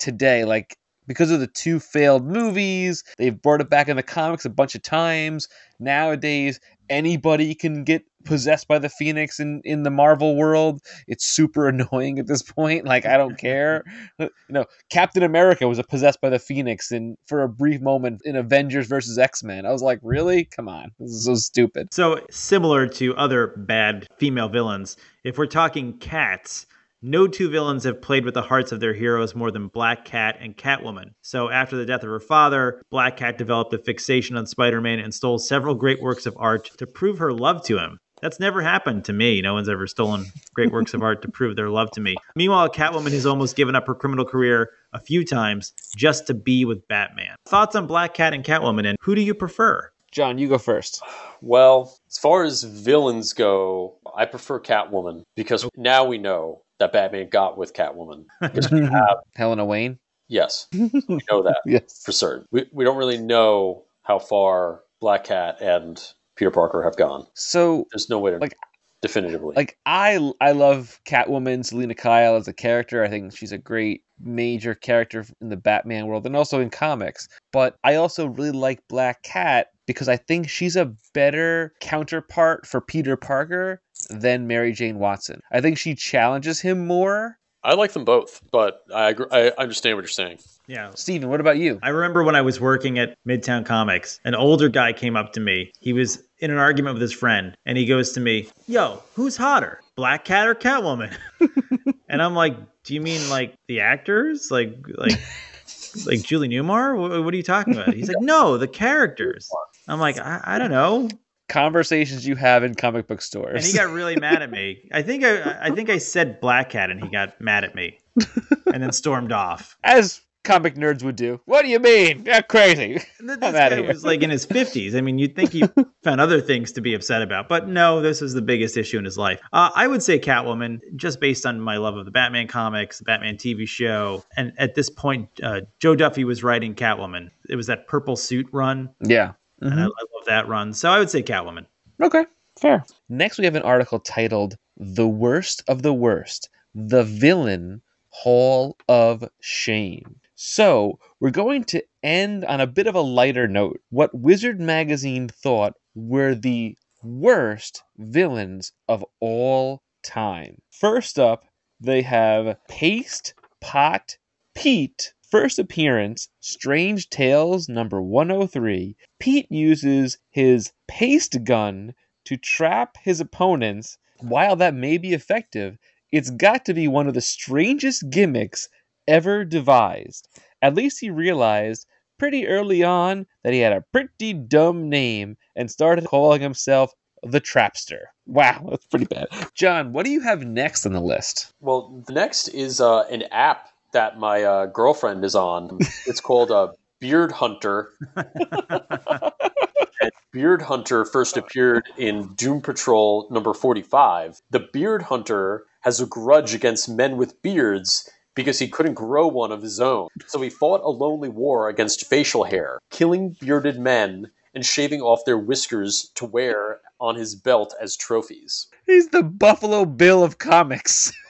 today. Like because of the two failed movies, they've brought it back in the comics a bunch of times. Nowadays, anybody can get possessed by the Phoenix in in the Marvel world. It's super annoying at this point. Like I don't care. you know, Captain America was possessed by the Phoenix in for a brief moment in Avengers versus X Men. I was like, really? Come on, this is so stupid. So similar to other bad female villains, if we're talking cats. No two villains have played with the hearts of their heroes more than Black Cat and Catwoman. So, after the death of her father, Black Cat developed a fixation on Spider Man and stole several great works of art to prove her love to him. That's never happened to me. No one's ever stolen great works of art to prove their love to me. Meanwhile, Catwoman has almost given up her criminal career a few times just to be with Batman. Thoughts on Black Cat and Catwoman, and who do you prefer? John, you go first. Well, as far as villains go, I prefer Catwoman because oh. now we know that Batman got with Catwoman. Because have, Helena Wayne. yes, we know that Yes. for certain. We, we don't really know how far Black Cat and Peter Parker have gone. So There's no way to Like- definitively. like I I love Catwoman, Selina Kyle as a character. I think she's a great major character in the Batman world and also in comics. But I also really like Black Cat because I think she's a better counterpart for Peter Parker than Mary Jane Watson. I think she challenges him more. I like them both, but I agree, I understand what you're saying. Yeah. Steven, what about you? I remember when I was working at Midtown Comics, an older guy came up to me. He was in an argument with his friend, and he goes to me, Yo, who's hotter, Black Cat or Catwoman? and I'm like, Do you mean like the actors? Like, like, like Julie Newmar? What, what are you talking about? He's like, No, the characters. I'm like, I, I don't know. Conversations you have in comic book stores. And he got really mad at me. I think I, I think I said Black Cat, and he got mad at me, and then stormed off. As comic nerds would do. What do you mean? You're crazy. And th- I'm This guy was like in his 50s. I mean, you'd think he found other things to be upset about, but no, this is the biggest issue in his life. Uh, I would say Catwoman, just based on my love of the Batman comics, the Batman TV show. And at this point, uh, Jo Duffy was writing Catwoman. It was that purple suit run, Yeah. And I, mm-hmm. I love that run. So I would say Catwoman. Okay, fair. Next, we have an article titled The Worst of the Worst The Villain Hall of Shame. So, we're going to end on a bit of a lighter note. What Wizard Magazine thought were the worst villains of all time. First up, they have Paste Pot Pete. First appearance, Strange Tales number 103. Pete uses his paste gun to trap his opponents. While that may be effective, it's got to be one of the strangest gimmicks ever devised. At least he realized pretty early on that he had a pretty dumb name and started calling himself the Trapster. Wow, that's pretty bad. John, what do you have next on the list? Well, the next is uh, an app that my uh, girlfriend is on. It's called uh, Beard Hunter. and Beard Hunter first appeared in Doom Patrol number 45. The Beard Hunter has a grudge against men with beards because he couldn't grow one of his own. So he fought a lonely war against facial hair, killing bearded men and shaving off their whiskers to wear on his belt as trophies. He's the Buffalo Bill of comics.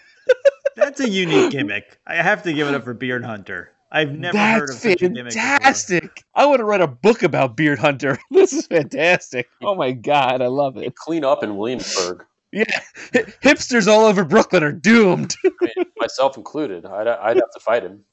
That's a unique gimmick. I have to give it up for Beard Hunter. I've never heard of That's such a gimmick before. fantastic. I want to write a book about Beard Hunter. This is fantastic. Oh my god, I love it. Clean up in Williamsburg. Yeah, hipsters all over Brooklyn are doomed. Myself included. I'd, I'd have to fight him.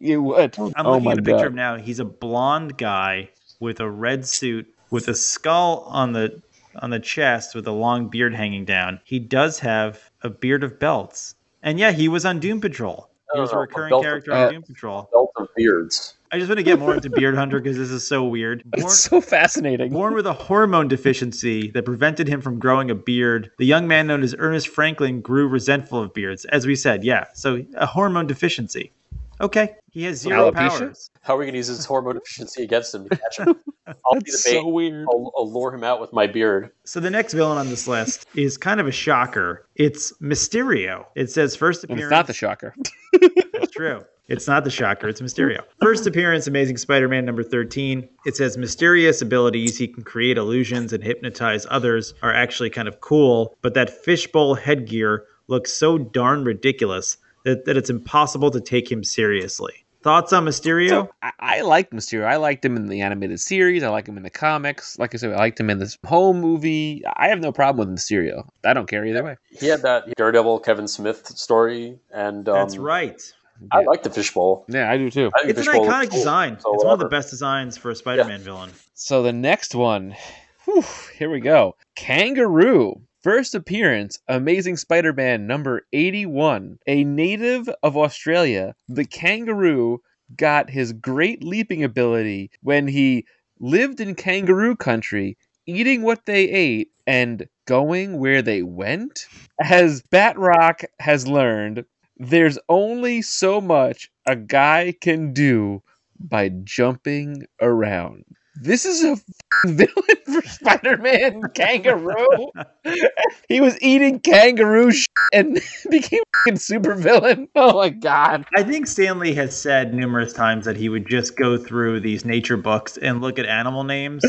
you would. I'm oh looking my at a picture god. of him now. He's a blonde guy with a red suit with a skull on the on the chest with a long beard hanging down. He does have a beard of belts. And yeah, he was on Doom Patrol. He was a no, recurring belt of- character uh, on Doom Patrol. Belt of beards. I just want to get more into Beard Hunter because this is so weird. Born, It's so fascinating. born with a hormone deficiency that prevented him from growing a beard, the young man known as Ernest Franklin grew resentful of beards. As we said, yeah. So a hormone deficiency. Okay. He has zero Alopecia? powers. How are we going to use his hormone deficiency against him to catch him? I'll be the That's bait. so weird. I'll, I'll lure him out with my beard. So the next villain on this list is kind of a shocker. It's Mysterio. It says first appearance. It's not the shocker. That's true. It's not the shocker. It's Mysterio. First appearance, Amazing Spider-Man number 13. It says mysterious abilities. He can create illusions and hypnotize others are actually kind of cool, but that fishbowl headgear looks so darn ridiculous that, that it's impossible to take him seriously. Thoughts on Mysterio? So I, I liked Mysterio. I liked him in the animated series. I like him in the comics. Like I said, I liked him in this home movie. I have no problem with Mysterio. I don't care either way. He had that Daredevil Kevin Smith story, and um, That's right. I like the fishbowl. Yeah, I do too. I It's an iconic looks cool, design. so it's one of the best designs for a Spider-Man villain. So the next one, whew, here we go. Kangaroo. First appearance, Amazing Spider Man number 81. A native of Australia, the kangaroo got his great leaping ability when he lived in kangaroo country, eating what they ate and going where they went. As Batroc has learned, there's only so much a guy can do by jumping around. This is a villain for Spider-Man Kangaroo. he was eating kangaroo and became a super villain. Oh my god. I think Stan Lee has said numerous times that he would just go through these nature books and look at animal names.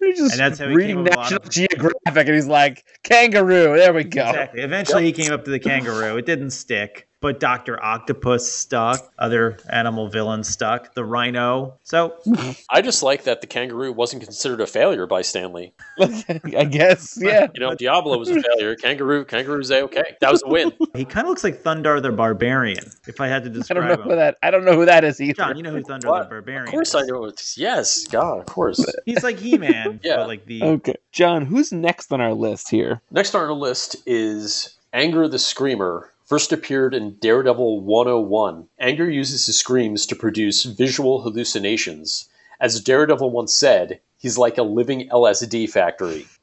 He's just And that's how he reading came up with a lot National of- Geographic and he's like, kangaroo, there we go. Exactly. Eventually, he came up to the kangaroo. It didn't stick, but Doctor Octopus stuck. Other animal villains stuck. The rhino. So I just like that the kangaroo wasn't considered a failure by Stan Lee. I guess, yeah. You know, Diablo was a failure. Kangaroo, kangaroo's a okay. That was a win. he kind of looks like Thundarr the Barbarian. If I had to I describe don't know him. who that I don't know who that is either. John, you know who Thundarr What? the Barbarian Of course is. I know. Yes, God, of course. He's like He-Man, Yeah. but like the Okay. John, who's next on our list here? Next on our list is Angar the Screamer. First appeared in Daredevil 101. Angar uses his screams to produce visual hallucinations. As Daredevil once said, he's like a living LSD factory.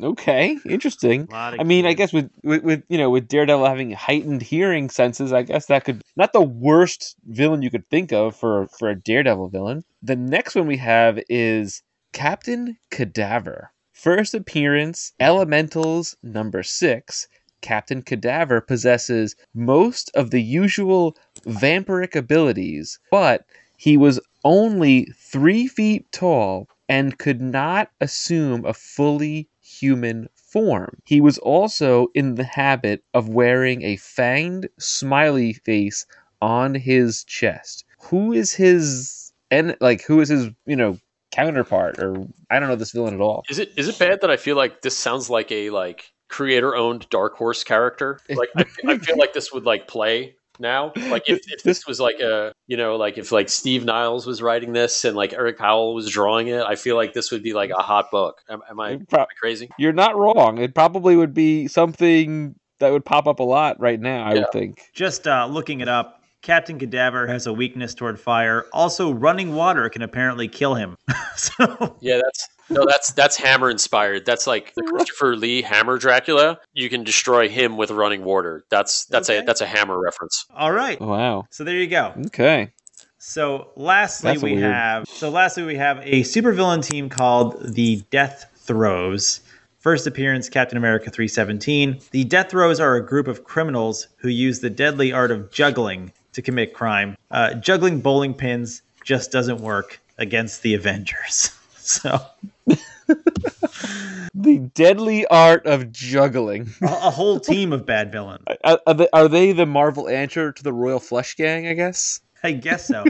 Okay, interesting. I mean, I guess with, with with you know with Daredevil having heightened hearing senses, I guess that could not the worst villain you could think of for for a Daredevil villain. The next one we have is Captain Cadaver. First appearance, Elementals number six. Captain Cadaver possesses most of the usual vampiric abilities, but he was only three feet tall and could not assume a fully human form. He was also in the habit of wearing a fanged smiley face on his chest. Who is his and like who is his, you know, counterpart or I don't know this villain at all. Is it is it bad that I feel like this sounds like a like creator owned Dark Horse character? Like I, I feel like this would like play now. Like if, if this was like a you know like if like Steve Niles was writing this and like Eric Powell was drawing it, I feel like this would be like a hot book. Am, am I, am I crazy? You're not wrong. It probably would be something that would pop up a lot right now, I Yeah. would think. Just uh, looking it up, Captain Cadaver has a weakness toward fire. Also, running water can apparently kill him. so Yeah, that's no, that's that's Hammer inspired. That's like the Christopher Lee Hammer Dracula. You can destroy him with running water. That's that's Okay. a that's a Hammer reference. all right. Wow. So there you go. Okay. So lastly, That's we weird. have so lastly we have a supervillain team called the Death Throws. First appearance, Captain America 317. The Death Throws are a group of criminals who use the deadly art of juggling to commit crime. Uh, juggling bowling pins just doesn't work against the Avengers. So The deadly art of juggling. a, a whole team of bad villains. Are, are, they, are they the Marvel answer to the Royal Flush Gang, I guess? I guess so.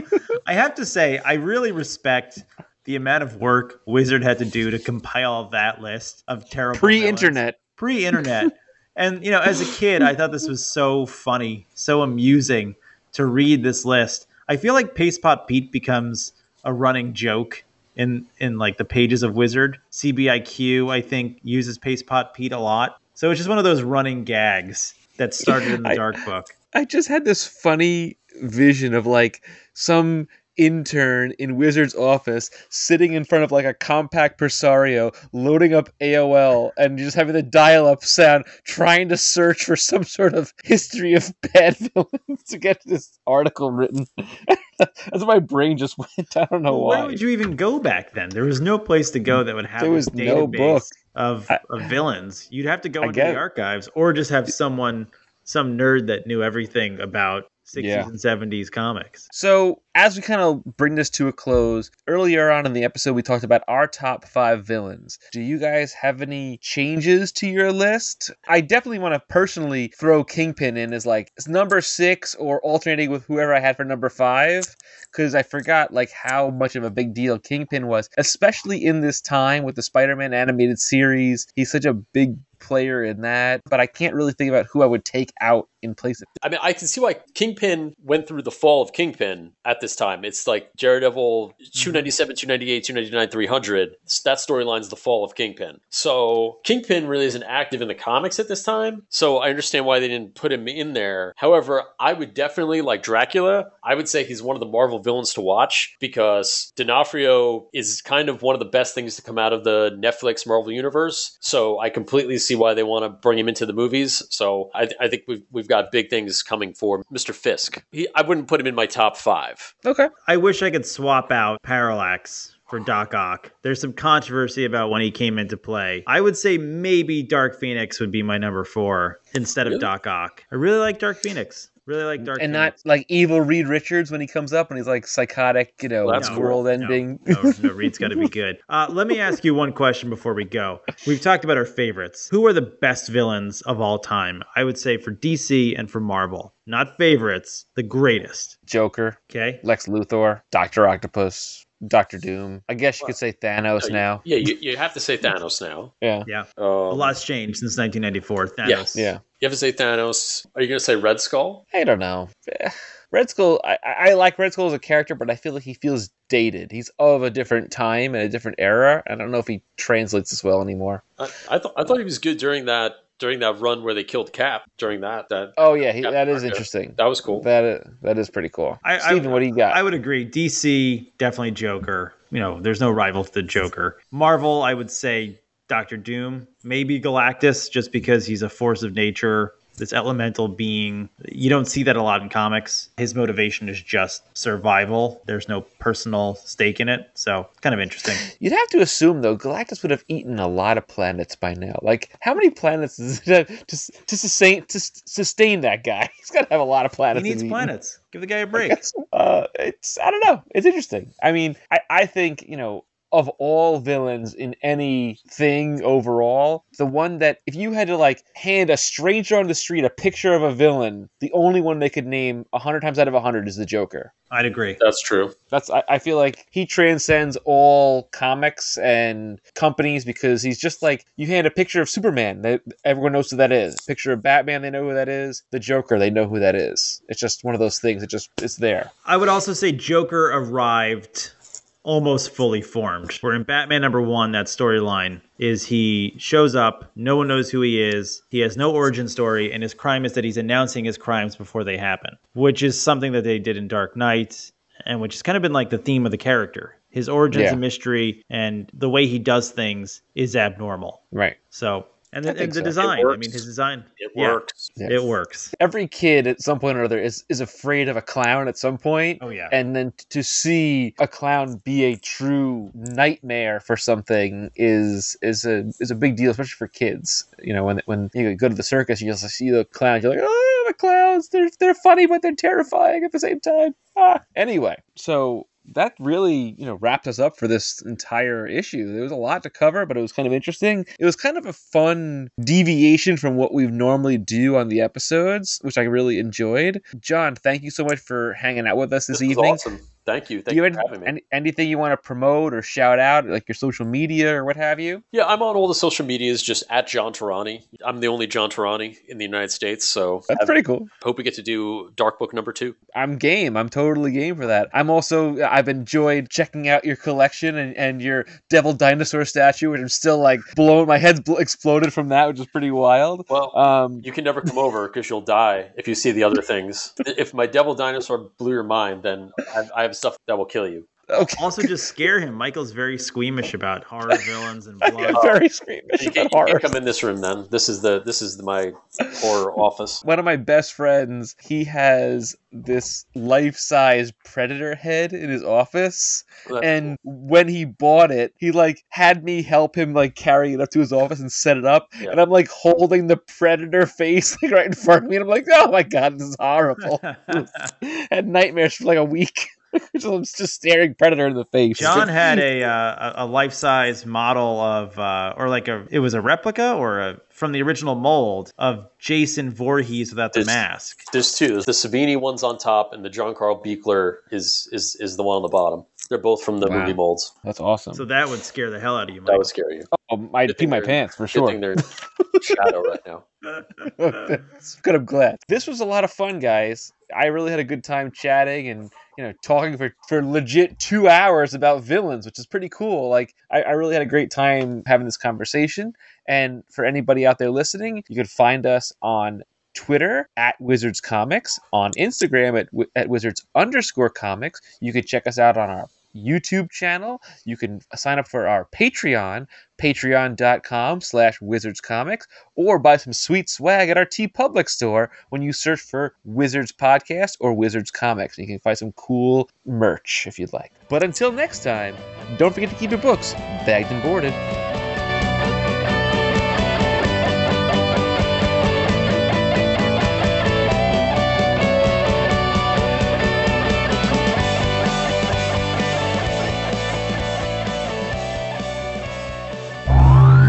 I have to say, I really respect the amount of work Wizard had to do to compile that list of terrible Pre villains. internet. pre-internet and you know as a kid i thought this was so funny so amusing to read this list i feel like paste pot pete becomes a running joke in in like the pages of wizard. Cbiq i think uses paste pot pete a lot. So it's just one of those running gags that started in the I- dark book. I just had this funny vision of like some intern in Wizard's office sitting in front of like a Compaq Presario loading up AOL and just having the dial up sound trying to search for some sort of history of bad villains to get this article written. That's my brain just went. I don't know Well, why. where would you even go back then there was no place to go that would have There was a no book. of, I- of villains you'd have to go I into the archives or just have someone some nerd that knew everything about 60s Yeah. and 70s comics. So, as we kind of bring this to a close, earlier on in the episode, we talked about our top five villains. Do you guys have any changes to your list? I definitely want to personally throw Kingpin in as like as number six or alternating with whoever I had for number five, because I forgot like how much of a big deal Kingpin was, especially in this time with the Spider Man animated series. He's such a big player in that, but I can't really think about who I would take out in place of I mean, I can see why Kingpin went through the fall of Kingpin at this time. It's like Daredevil mm-hmm. 297, 298, 299, 300. That storyline's the fall of Kingpin. So Kingpin really isn't active in the comics at this time. So I understand why they didn't put him in there. However, I would definitely, like Dracula, I would say he's one of the Marvel villains to watch because D'Onofrio is kind of one of the best things to come out of the Netflix Marvel universe. So I completely see why they want to bring him into the movies. So I, I think we've, we've got big things coming for Mr. Fisk. He, I wouldn't put him in my top five. Okay. I wish I could swap out Parallax for Doc Ock. There's some controversy about when he came into play. I would say maybe Dark Phoenix would be my number four instead of Really? Doc Ock. I really like Dark Phoenix. Really like Dark and not like evil Reed Richards when he comes up and he's like psychotic, you know, That's cool. world ending. No, no, no Reed's got to be good. Uh, let me ask you one question before we go. We've talked about our favorites. Who are the best villains of all time? I would say for DC and for Marvel. Not favorites, the greatest. Joker, Okay. Lex Luthor, Doctor Octopus, Doctor Doom. I guess you could say Thanos now. Yeah, you, you have to say Thanos now. Yeah, Yeah. Um, A lot's changed since 1994. Thanos. Yes. yeah. You have to say Thanos. Are you going to say Red Skull? I don't know. Red Skull. I, I I like Red Skull as a character, but I feel like he feels dated. He's of a different time and a different era. I don't know if he translates as well anymore. I, I thought I thought he was good during that during that run where they killed Cap. During that that Oh yeah, he, that is interesting. that was cool. That is, that is pretty cool. I- I- what do you got? I would agree. DC, definitely Joker. You know, there's no rival to the Joker. Marvel, I would say Doctor Doom. Maybe Galactus, just because he's a force of nature, this elemental being. You don't see that a lot in comics. His motivation is just survival. There's no personal stake in it. So, kind of interesting. You'd have to assume though, Galactus would have eaten a lot of planets by now. Like, how many planets does it have to to sustain to sustain that guy? He's got to have a lot of planets. He needs planets. Give the guy a break. Uh, it's I don't know. It's interesting. I mean, I I think you know of all villains in anything overall, the one that if you had to like hand a stranger on the street a picture of a villain, the only one they could name a hundred times out of a hundred is the Joker. I'd agree. That's true. That's I, I feel like he transcends all comics and companies because he's just like you hand a picture of Superman, that everyone knows who that is. Picture of Batman, they know who that is. The Joker, they know who that is. It's just one of those things. It just it's there. I would also say Joker arrived almost fully formed. Where in Batman number one, that storyline is he shows up, no one knows who he is, he has no origin story, and his crime is that he's announcing his crimes before they happen, which is something that they did in Dark Knight, and which has kind of been like the theme of the character. His origin's Yeah. a mystery, and the way he does things is abnormal. Right. So, and the, I and the so. Design, I mean, his design, It Yeah. works. Yeah. it works. Every kid at some point or other is, is afraid of a clown at some point. Oh, yeah. And then to see a clown be a true nightmare for something is is a is a big deal, especially for kids. You know, when when you go to the circus, you just see the clowns. You're like, oh, the clowns! They're they're funny, but they're terrifying at the same time. Ah. Anyway, so that really you know wrapped us up for this entire issue. There was a lot to cover but it was kind of interesting. It was kind of a fun deviation from what we normally do on the episodes which i really enjoyed. John thank you so much for hanging out with us this, This evening. awesome. Thank you. do Thank you you have for having me. any, anything you want to promote or shout out like your social media or what have you Yeah, I'm on all the social medias, just at John Tarani. I'm the only John Tarani in the United States, so that's I pretty cool hope we get to do Dark Book number two. I'm game. I'm totally game for that. I'm also I've enjoyed checking out your collection and, and your devil dinosaur statue, which I'm still like blown. My head's bl- exploded from that, which is pretty wild. Well, Um, you can never come over because you'll die if you see the other things. If my devil dinosaur blew your mind, then I, I have stuff that will kill you. Okay. Also, just scare him. Michael's very squeamish about horror villains and blood. very squeamish You about can't, you horror. come in this room then. This is the this is the, my horror office. One of my best friends, he has this life-size predator head in his office. And when he bought it, he like had me help him like carry it up to his office and set it up. Yeah. And I'm like holding the predator face like right in front of me, and I'm like, oh my god, this is horrible. had nightmares for like a week. so I'm just staring predator in the face. John had a uh, a life size model of, uh, or like a, it was a replica or a from the original mold of Jason Voorhees without the It's- mask. There's two. The Savini one's on top, and the John Carl Buechler is is is the one on the bottom. They're both from the Wow. good molds. That's awesome. So that would scare the hell out of you, That would scare you. oh, I'd pee my pants for Good sure. thing they're shadow right now. Good, I'm glad. This was a lot of fun, guys. I really had a good time chatting and you know talking for for legit two hours about villains, which is pretty cool. Like I, I really had a great time having this conversation. And for anybody out there listening, you can find us on Twitter at Wizards Comics, on Instagram at, at Wizards underscore Comics. You can check us out on our YouTube channel. You can sign up for our Patreon, patreon.com slash Wizards Comics, or buy some sweet swag at our TeePublic store when you search for Wizards Podcast or Wizards Comics. You can find some cool merch if you'd like. But until next time, don't forget to keep your books bagged and boarded.